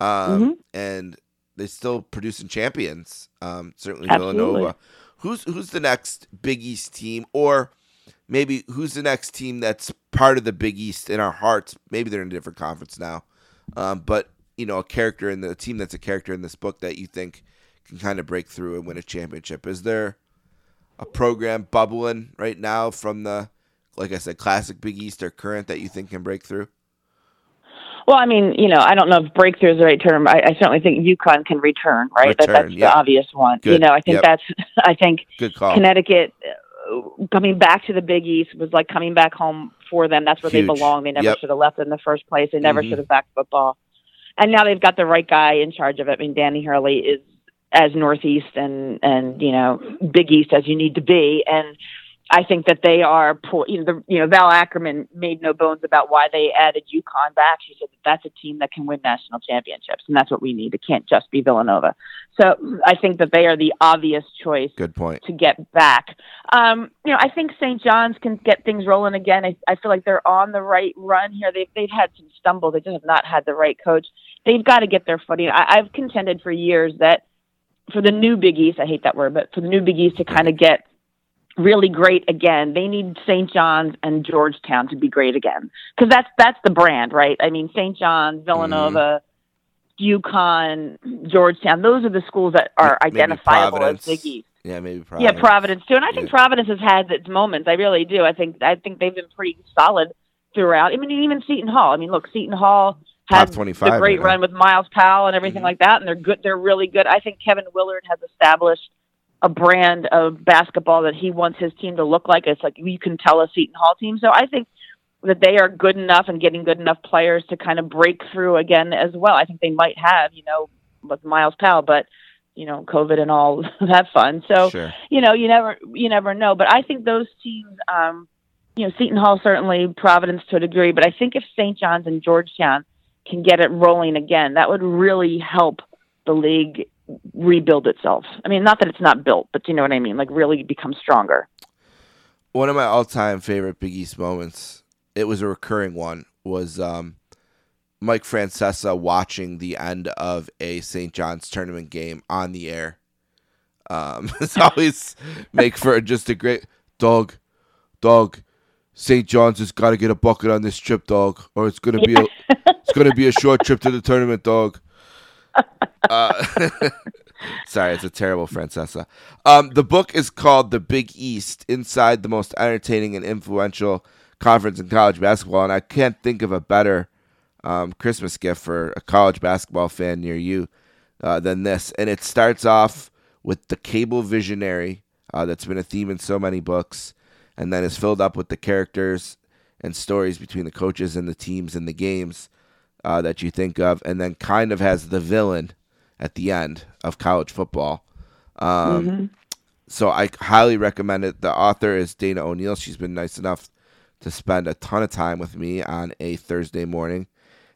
Um, Mhm. and they're still producing champions. Um, certainly Absolutely. Villanova. Who's who's the next Big East team, or maybe who's the next team that's part of the Big East in our hearts? Maybe they're in a different conference now, um, but you know, a character in the a team that's a character in this book that you think can kind of break through and win a championship. Is there a program bubbling right now from the, like I said, classic Big East or current that you think can break through? Well, I mean, you know, I don't know if breakthrough is the right term. I, I certainly think UConn can return, right? that, Return, that's yeah. the obvious one. You know, I think Yep. that's. (laughs) I think Good call. Connecticut uh, coming back to the Big East was like coming back home for them. That's where Huge. they belong. They never Yep. should have left in the first place. They never Mhm. should have backed football. And now they've got the right guy in charge of it. I mean, Danny Hurley is as Northeast and and you know Big East as you need to be. And I think that they are poor. You know, the, you know, Val Ackerman made no bones about why they added UConn back. She said that that's a team that can win national championships, and that's what we need. It can't just be Villanova. So I think that they are the obvious choice. Good point. To get back, um, you know, I think St. John's can get things rolling again. I, I feel like they're on the right run here. They've they've had some stumbles. They just have not had the right coach. They've got to get their footing. I, I've contended for years that for the new Big East, I hate that word, but for the new Big East to kind of get really great again. They need St. John's and Georgetown to be great again because that's that's the brand, right? I mean, St. John's, Villanova, mm. UConn, Georgetown. Those are the schools that are maybe identifiable Providence. as Big East. Yeah, maybe Providence. Yeah, Providence too, and I think Yeah. Providence has had its moments. I really do. I think I think they've been pretty solid throughout. I mean, even Seton Hall. I mean, look, Seton Hall had Top 25 the great right now. run with Myles Powell and everything Mhm. like that, and they're good. They're really good. I think Kevin Willard has established a brand of basketball that he wants his team to look like. It's like you can tell a Seton Hall team. So I think that they are good enough and getting good enough players to kind of break through again as well. I think they might have, you know, with Myles Powell, but you know, COVID and all (laughs) that fun. So Sure. you know, you never you never know. But I think those teams, um, you know, Seton Hall certainly, Providence to a degree. But I think if St. John's and Georgetown can get it rolling again, that would really help the league rebuild itself. I mean, not that it's not built, but you know what I mean, like really become stronger. One of my all-time favorite Big East moments. It was a recurring one. Was um, Mike Francesa watching the end of a St. John's tournament game on the air. Um, (laughs) it's always make for just a great dog, dog. St. John's has got to get a bucket on this trip, dog, or it's gonna be a it's gonna be a short trip to the tournament, dog. (laughs) Uh, (laughs) sorry, it's a terrible Francesa. Um, the book is called The Big East: Inside the Most Entertaining and Influential Conference in College Basketball, and I can't think of a better um, Christmas gift for a college basketball fan near you uh, than this. And it starts off with the cable visionary uh, that's been a theme in so many books, and then is filled up with the characters and stories between the coaches and the teams and the games uh, that you think of, and then kind of has the villain at the end of college football. Um, So I highly recommend it. The author is Dana O'Neil. She's been nice enough to spend a ton of time with me on a Thursday morning,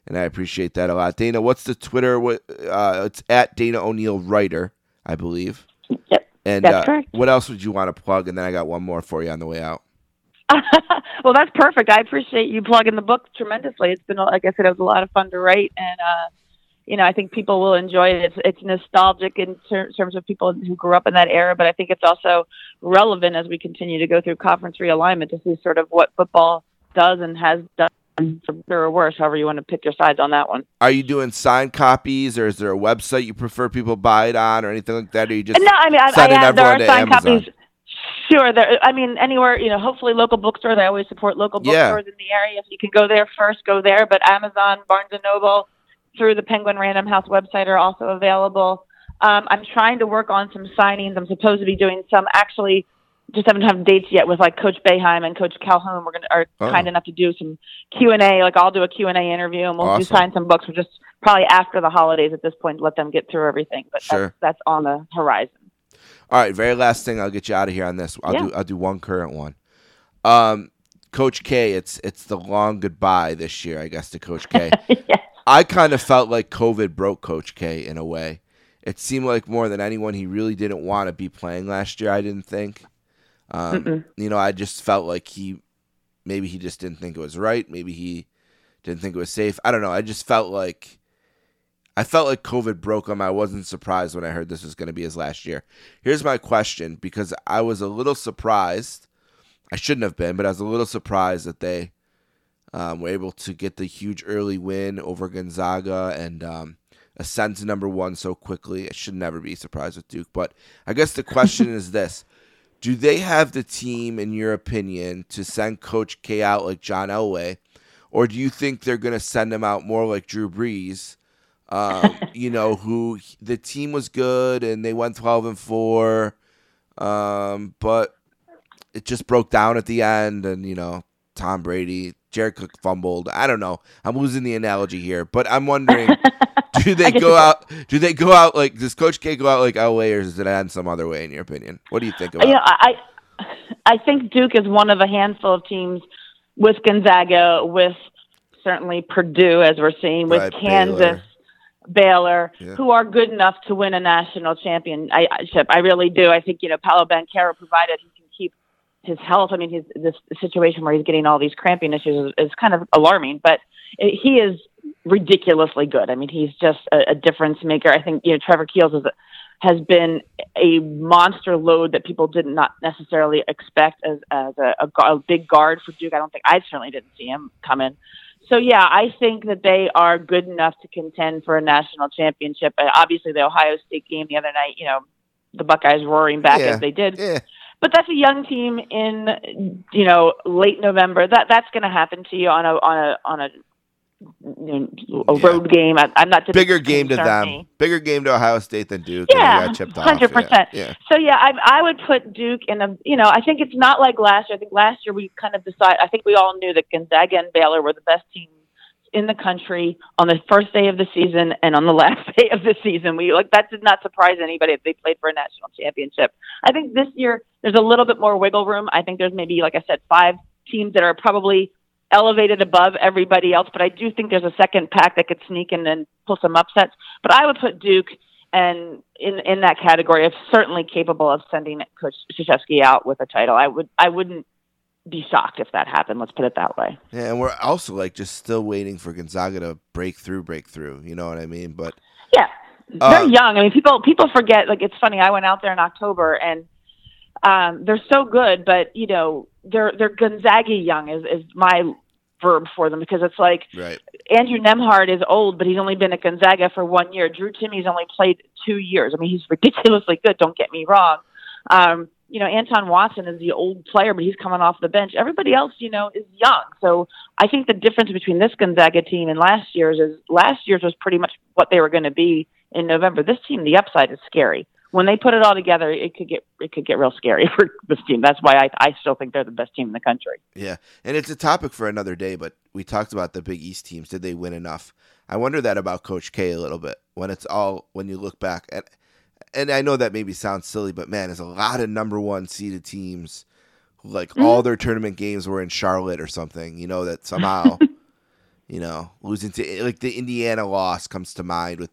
and I appreciate that a lot. Dana, what's the Twitter? What uh, it's at Dana O'Neil Writer, I believe. Yep. And That's uh, correct. what else would you want to plug? And then I got one more for you on the way out. (laughs) well, that's perfect. I appreciate you plugging the book tremendously. It's been, like I said, it was a lot of fun to write, and uh, you know, I think people will enjoy it. It's, it's nostalgic in ter- terms of people who grew up in that era, but I think it's also relevant as we continue to go through conference realignment to see sort of what football does and has done, for better or worse, however you want to pick your sides on that one. Are you doing signed copies, or is there a website you prefer people buy it on, or anything like that? Or you just no, I mean, I, I have, there are signed Amazon? copies. Sure, there. I mean, anywhere you know, hopefully local bookstores. I always support local Yeah. bookstores in the area. If you can go there first, go there. But Amazon, Barnes and Noble, through the Penguin Random House website are also available. Um, I'm trying to work on some signings. I'm supposed to be doing some. Actually, just haven't have dates yet with like Coach Boeheim and Coach Calhoun. We're gonna are Oh. kind enough to do some Q and A. Like I'll do a Q and A interview, and we'll do sign some books. We're just probably after the holidays at this point. Let them get through everything. But Sure. that's, that's on the horizon. All right, very last thing. I'll get you out of here on this. I'll Yeah. do. I'll do one current one. Um, Coach K. It's it's the long goodbye this year, I guess, to Coach K. (laughs) yes. I kind of felt like COVID broke Coach K in a way. It seemed like more than anyone, he really didn't want to be playing last year. I didn't think. Um, you know, I just felt like he maybe he just didn't think it was right. Maybe he didn't think it was safe. I don't know. I just felt like I felt like COVID broke him. I wasn't surprised when I heard this was going to be his last year. Here's my question because I was a little surprised. I shouldn't have been, but I was a little surprised that they um, were able to get the huge early win over Gonzaga and um, ascend to number one so quickly. I should never be surprised with Duke. But I guess the question (laughs) is this Do they have the team, in your opinion, to send Coach K out like John Elway? Or do you think they're going to send him out more like Drew Brees? Um, (laughs) you know, who the team was good and they went 12 and 4, um, but it just broke down at the end. And, you know, Tom Brady, Jared Cook fumbled. I don't know. I'm losing the analogy here, but I'm wondering (laughs) do they go out? Do they go out like, does Coach K go out like Elway or does it end some other way, in your opinion? What do you think about you know, it? I, I think Duke is one of a handful of teams with Gonzaga, with certainly Purdue, as we're seeing, with Right, Kansas, Baylor. Baylor, Yeah. who are good enough to win a national championship. I really do. I think you know Paolo Banchero, provided he his health. I mean, his this situation where he's getting all these cramping issues is, is kind of alarming, but it, he is ridiculously good. I mean, he's just a, a difference maker. I think you know Trevor Keels is a, has been a monster load that people did not necessarily expect as as a, a, a big guard for Duke. I don't think I certainly didn't see him coming. So yeah, I think that they are good enough to contend for a national championship. Uh, obviously, the Ohio State game the other night, you know, the Buckeyes roaring back Yeah. as they did Yeah. But that's a young team in you know late November. That that's going to happen to you on a on a on a, you know, a Yeah. road game. I, I'm not Bigger game to them. me. Bigger game to Ohio State than Duke. Yeah, got chipped off. hundred Yeah, percent. Yeah. So yeah, I I would put Duke in a you know I think it's not like last year. I think last year we kind of decided. I think we all knew that Gonzaga and Baylor were the best teams in the country on the first day of the season and on the (laughs) last day of the season. We like that did not surprise anybody if they played for a national championship. I think this year there's a little bit more wiggle room. I think there's maybe like I said five teams that are probably elevated above everybody else, but I do think there's a second pack that could sneak in and pull some upsets. But I would put Duke and in in that category of certainly capable of sending Coach Krzyzewski out with a title. I would I wouldn't be shocked if that happened. Let's put it that way. Yeah, and we're also like just still waiting for Gonzaga to break through, break through. You know what I mean? But Yeah, they're young. I mean, people people forget. Like it's funny. I went out there in October, and um, they're so good, but you know, they're they're Gonzaga young is is my verb for them because it's like right, Andrew Nembhard is old, but he's only been at Gonzaga for one year. Drew Timme's only played two years. I mean, he's ridiculously good. Don't get me wrong. Um, you know, Anton Watson is the old player, but he's coming off the bench. Everybody else, you know, is young. So I think the difference between this Gonzaga team and last year's is last year's was pretty much what they were going to be in November. This team, the upside is scary. When they put it all together, it could get it could get real scary (laughs) for this team. That's why I, I still think they're the best team in the country. yeah, and it's a topic for another day. But we talked about the Big East teams. Did they win enough? I wonder that about Coach K a little bit when it's all when you look back at. And I know that maybe sounds silly, but man, there's a lot of number one seeded teams. who, Like Mm-hmm. all their tournament games were in Charlotte or something. You know that somehow, (laughs) you know, losing to like the Indiana loss comes to mind with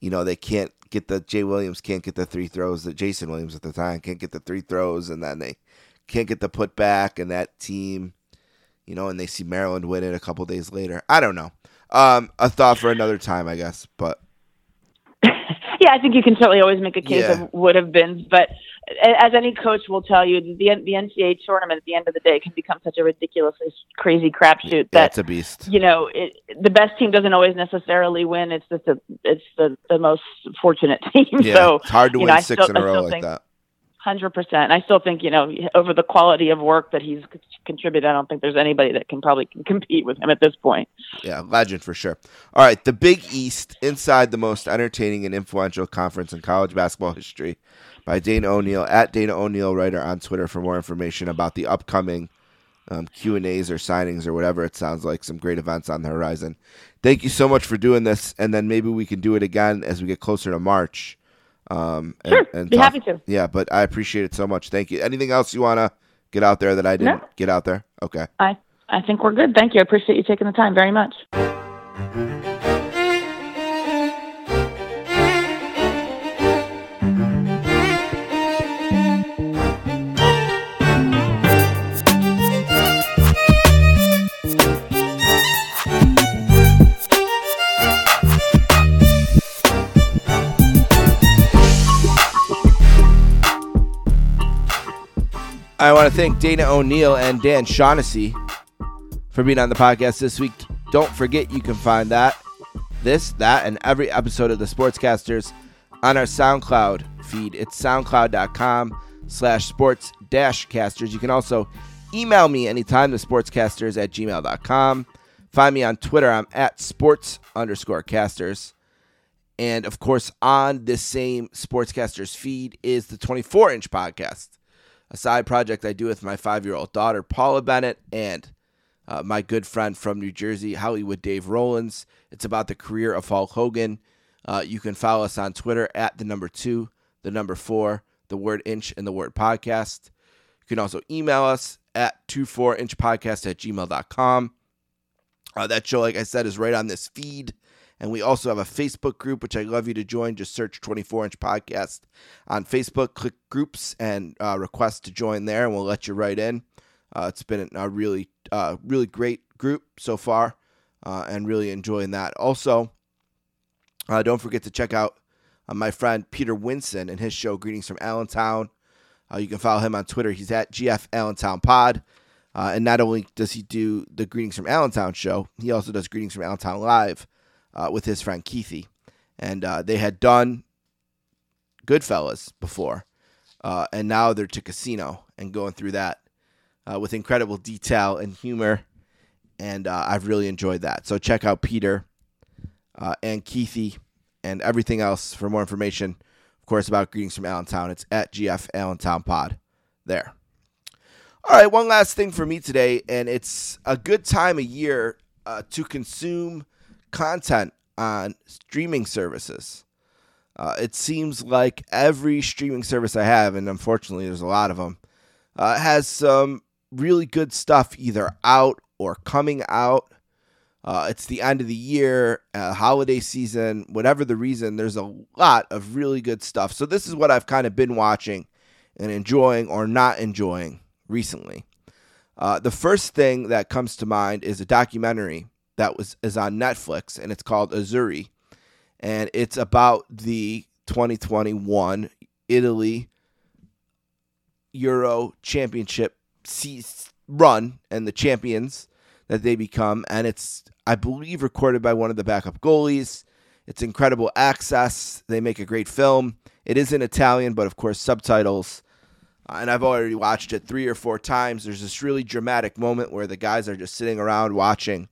you know, they can't get the Jay Williams can't get the three throws that Jason Williams at the time can't get the three throws and then they can't get the put back and that team, you know, and they see Maryland win it a couple days later. I don't know. Um, a thought for another time, I guess. But (laughs) yeah, I think you can certainly always make a case Yeah. of would have been, but as any coach will tell you, the the NCAA tournament at the end of the day can become such a ridiculously crazy crapshoot that that's a beast. you know it, the best team doesn't always necessarily win. It's just a, it's the the most fortunate (laughs) team. Yeah, so it's hard to win know, six still- in a row like think- that. Hundred percent. I still think you know over the quality of work that he's contributed. I don't think there's anybody that can probably compete with him at this point. Yeah, legend for sure. All right, the Big East inside the most entertaining and influential conference in college basketball history by Dana O'Neil at Dana O'Neil writer on Twitter for more information about the upcoming um, Q and A's or signings or whatever it sounds like. Some great events on the horizon. Thank you so much for doing this, and then maybe we can do it again as we get closer to March. Um, and, Sure, and be talk- happy to. Yeah, but I appreciate it so much. Thank you. Anything else you want to get out there that I didn't No. get out there? Okay. I I think we're good. Thank you. I appreciate you taking the time very much. I want to thank Dana O'Neil and Dan Shaughnessy for being on the podcast this week. Don't forget you can find that, this, that, and every episode of the Sportscasters on our SoundCloud feed. It's soundcloud.com slash sports dash casters. You can also email me anytime, the sportscasters at gmail.com. Find me on Twitter. I'm at sports underscore casters. And of course, on this same Sportscasters feed is the 24 inch podcast, a side project I do with my five year old daughter, Paula Bennett, and uh, my good friend from New Jersey, Hollywood Dave Rollins. It's about the career of Hulk Hogan. Uh, you can follow us on Twitter at the number two, the number four, the word inch, and the word podcast. You can also email us at 24inchpodcast at gmail.com. Uh, that show, like I said, is right on this feed. And we also have a Facebook group, which I'd love you to join. Just search 24 Inch Podcast on Facebook, click groups, and uh, request to join there, and we'll let you right in. Uh, it's been a really, uh, really great group so far, uh, and really enjoying that. Also, uh, don't forget to check out uh, my friend Peter Winson and his show, Greetings from Allentown. you can follow him on Twitter. He's at GF Allentown Pod. and not only does he do the Greetings from Allentown show, he also does Greetings from Allentown Live uh, with his friend Keithy, and uh, they had done Goodfellas before, uh, and now they're to Casino and going through that uh, with incredible detail and humor, and uh, I've really enjoyed that. So check out Peter uh, and Keithy and everything else for more information. Of course, about greetings from Allentown. It's at GF Allentown Pod. There. All right, one last thing for me today, and it's a good time of year to consume content on streaming services. Uh, it seems like every streaming service I have, and unfortunately there's a lot of them, uh, has some really good stuff either out or coming out. Uh, it's the end of the year, uh, holiday season, whatever the reason, there's a lot of really good stuff. So, this is what I've kind of been watching and enjoying or not enjoying recently. Uh, the first thing that comes to mind is a documentary that was is on Netflix, and it's called Azzurri, and it's about the 2021 Italy Euro Championship run and the champions that they become, and it's I believe recorded by one of the backup goalies. It's incredible access. They make a great film. It is in Italian, but of course subtitles. And I've already watched it three or four times. There's this really dramatic moment where the guys are just sitting around watching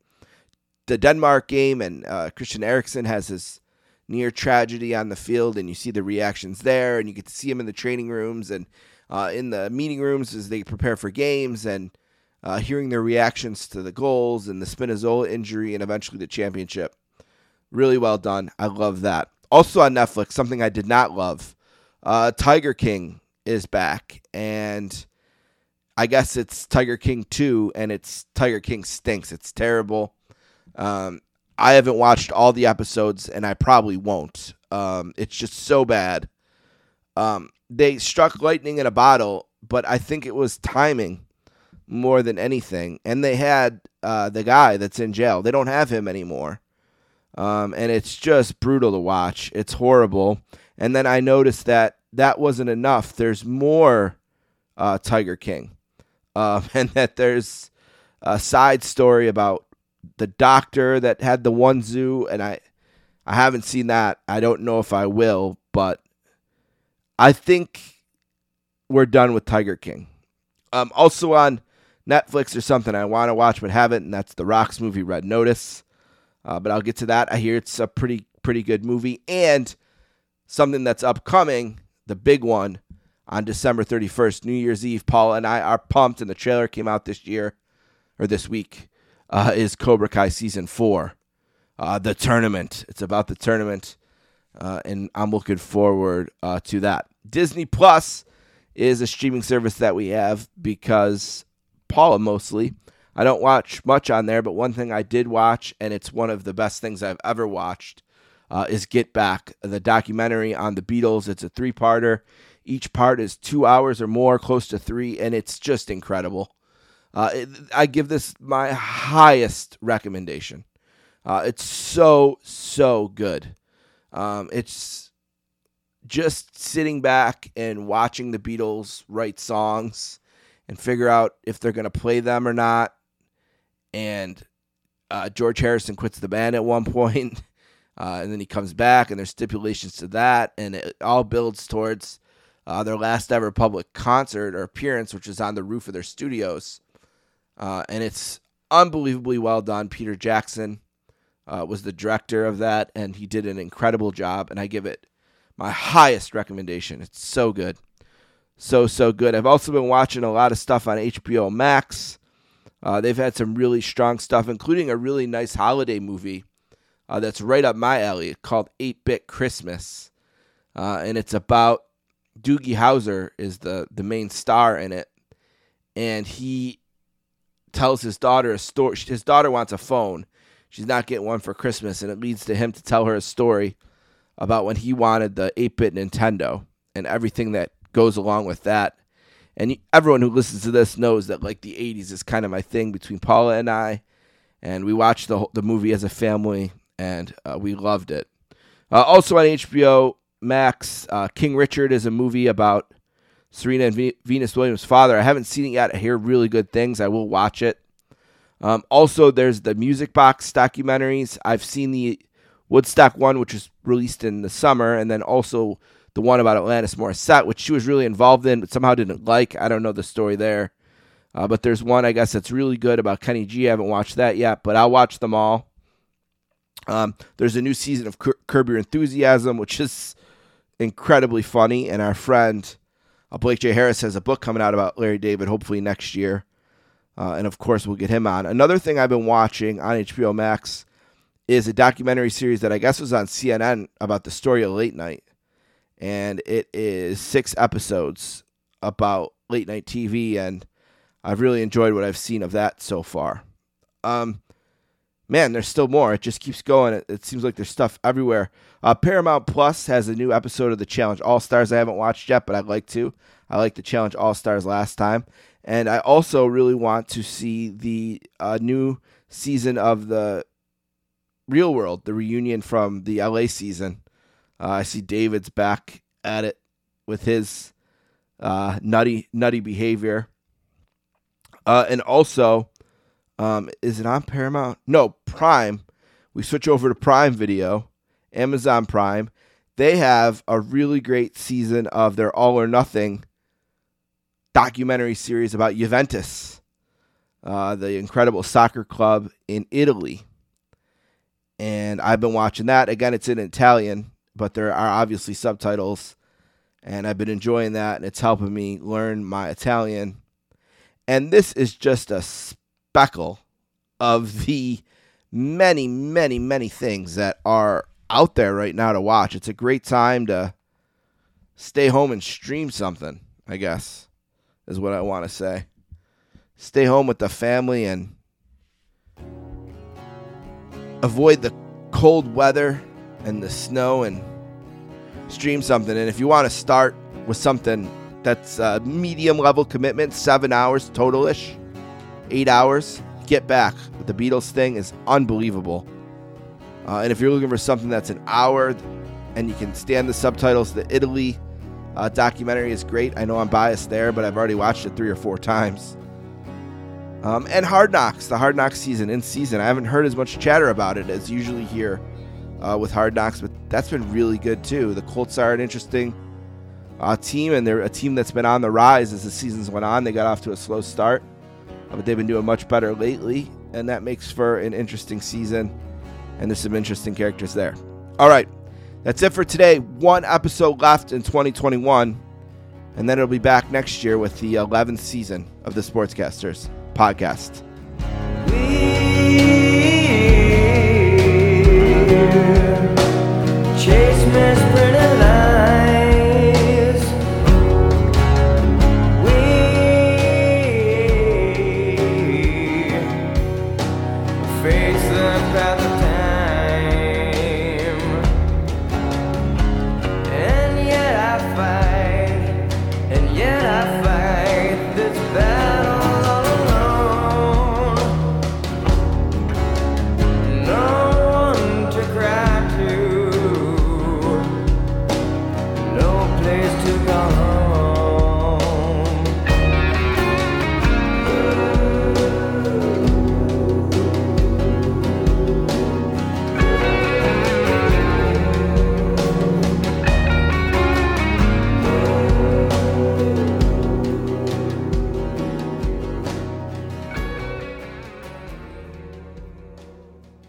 the Denmark game, and uh, Christian Eriksen has his near tragedy on the field, and you see the reactions there, and you get to see him in the training rooms and uh, in the meeting rooms as they prepare for games, and uh, hearing their reactions to the goals and the Spinazzola injury, and eventually the championship. Really well done. I love that. Also on Netflix, something I did not love. Uh, Tiger King is back, and I guess it's Tiger King 2, and it's Tiger King stinks. It's terrible. Um, I haven't watched all the episodes, and I probably won't. Um, it's just so bad. Um, they struck lightning in a bottle, but I think it was timing more than anything. And they had uh, the guy that's in jail. They don't have him anymore. Um, and it's just brutal to watch. It's horrible. And then I noticed that that wasn't enough. There's more uh, Tiger King, uh, (laughs) and that there's a side story about the doctor that had the one zoo, and I I haven't seen that. I don't know if I will, but I think we're done with Tiger King. Um, also on Netflix or something I want to watch but haven't, and that's the Rocks movie Red Notice. Uh, but I'll get to that. I hear it's a pretty pretty good movie and something that's upcoming, the big one on December 31st, New Year's Eve. Paul and I are pumped, and the trailer came out this year or this week uh, is Cobra Kai season four, uh, the tournament. It's about the tournament, uh, and I'm looking forward uh, to that. Disney Plus is a streaming service that we have because Paula mostly. I don't watch much on there, but one thing I did watch, and it's one of the best things I've ever watched, uh, is Get Back, the documentary on the Beatles. It's a three parter. Each part is two hours or more, close to three, and it's just incredible. Uh, it, I give this my highest recommendation. Uh, it's so so good. Um, it's just sitting back and watching the Beatles write songs and figure out if they're going to play them or not. And uh, George Harrison quits the band at one (laughs) point, uh, and then he comes back, and there's stipulations to that, and it all builds towards uh, their last ever public concert or appearance, which is on the roof of their studios. Uh, and it's unbelievably well done. Peter Jackson uh, was the director of that, and he did an incredible job. And I give it my highest recommendation. It's so good. So, so good. I've also been watching a lot of stuff on HBO Max. Uh, they've had some really strong stuff, including a really nice holiday movie uh, that's right up my alley called 8 Bit Christmas. Uh, and it's about Doogie Howser is the, the main star in it and he tells his daughter a story. His daughter wants a phone. She's not getting one for Christmas, and it leads to him to tell her a story about when he wanted the 8 bit Nintendo and everything that goes along with that. And everyone who listens to this knows that like the 80s is kind of my thing between Paula and I. And we watched the, the movie as a family, and uh, we loved it. Uh, also on HBO Max, uh, King Richard is a movie about Serena and Venus Williams' father. I haven't seen it yet. I hear really good things. I will watch it. Um, also, there's the Music Box documentaries. I've seen the Woodstock one, which was released in the summer, and then also the one about Alanis Morissette, which she was really involved in, but somehow didn't like. I don't know the story there. Uh, but there's one, I guess, that's really good about Kenny G. I haven't watched that yet, but I'll watch them all. Um, there's a new season of Curb Your Enthusiasm, which is incredibly funny, and our friend uh, Blake J. Harris has a book coming out about Larry David, hopefully next year. Uh, and of course, we'll get him on. Another thing I've been watching on HBO Max is a documentary series that I guess was on CNN about the story of late night. And it is six episodes about late night TV. And I've really enjoyed what I've seen of that so far. Um, man, there's still more. It just keeps going. It, it seems like there's stuff everywhere. Uh, Paramount Plus has a new episode of the Challenge All Stars I haven't watched yet, but I'd like to. I like the Challenge All Stars last time. And I also really want to see the uh, new season of the Real World, the reunion from the LA season. Uh, I see David's back at it with his uh, nutty, nutty behavior. Uh, and also, um, is it on Paramount? No, Prime. We switch over to Prime Video, Amazon Prime. They have a really great season of their All or Nothing documentary series about Juventus, uh, the incredible soccer club in Italy. And I've been watching that. Again, it's in Italian, but there are obviously subtitles. And I've been enjoying that, and it's helping me learn my Italian. And this is just a speckle of the many, many, many things that are out there right now to watch. It's a great time to stay home and stream something, I guess, is what I want to say. Stay home with the family and avoid the cold weather and the snow and stream something. And if you want to start with something that's a medium level commitment, seven hours totalish eight hours. Get back. The Beatles thing is unbelievable. Uh, and if you're looking for something that's an hour and you can stand the subtitles, the Italy uh, documentary is great. I know I'm biased there, but I've already watched it three or four times. Um, and Hard Knocks, the Hard Knocks season in season. I haven't heard as much chatter about it as usually here uh, with Hard Knocks, but that's been really good too. The Colts are an interesting uh, team, and they're a team that's been on the rise as the seasons went on. They got off to a slow start but they've been doing much better lately, and that makes for an interesting season. And there's some interesting characters there. All right, that's it for today. One episode left in 2021, and then it'll be back next year with the 11th season of the Sportscasters podcast. chase Miss Pretty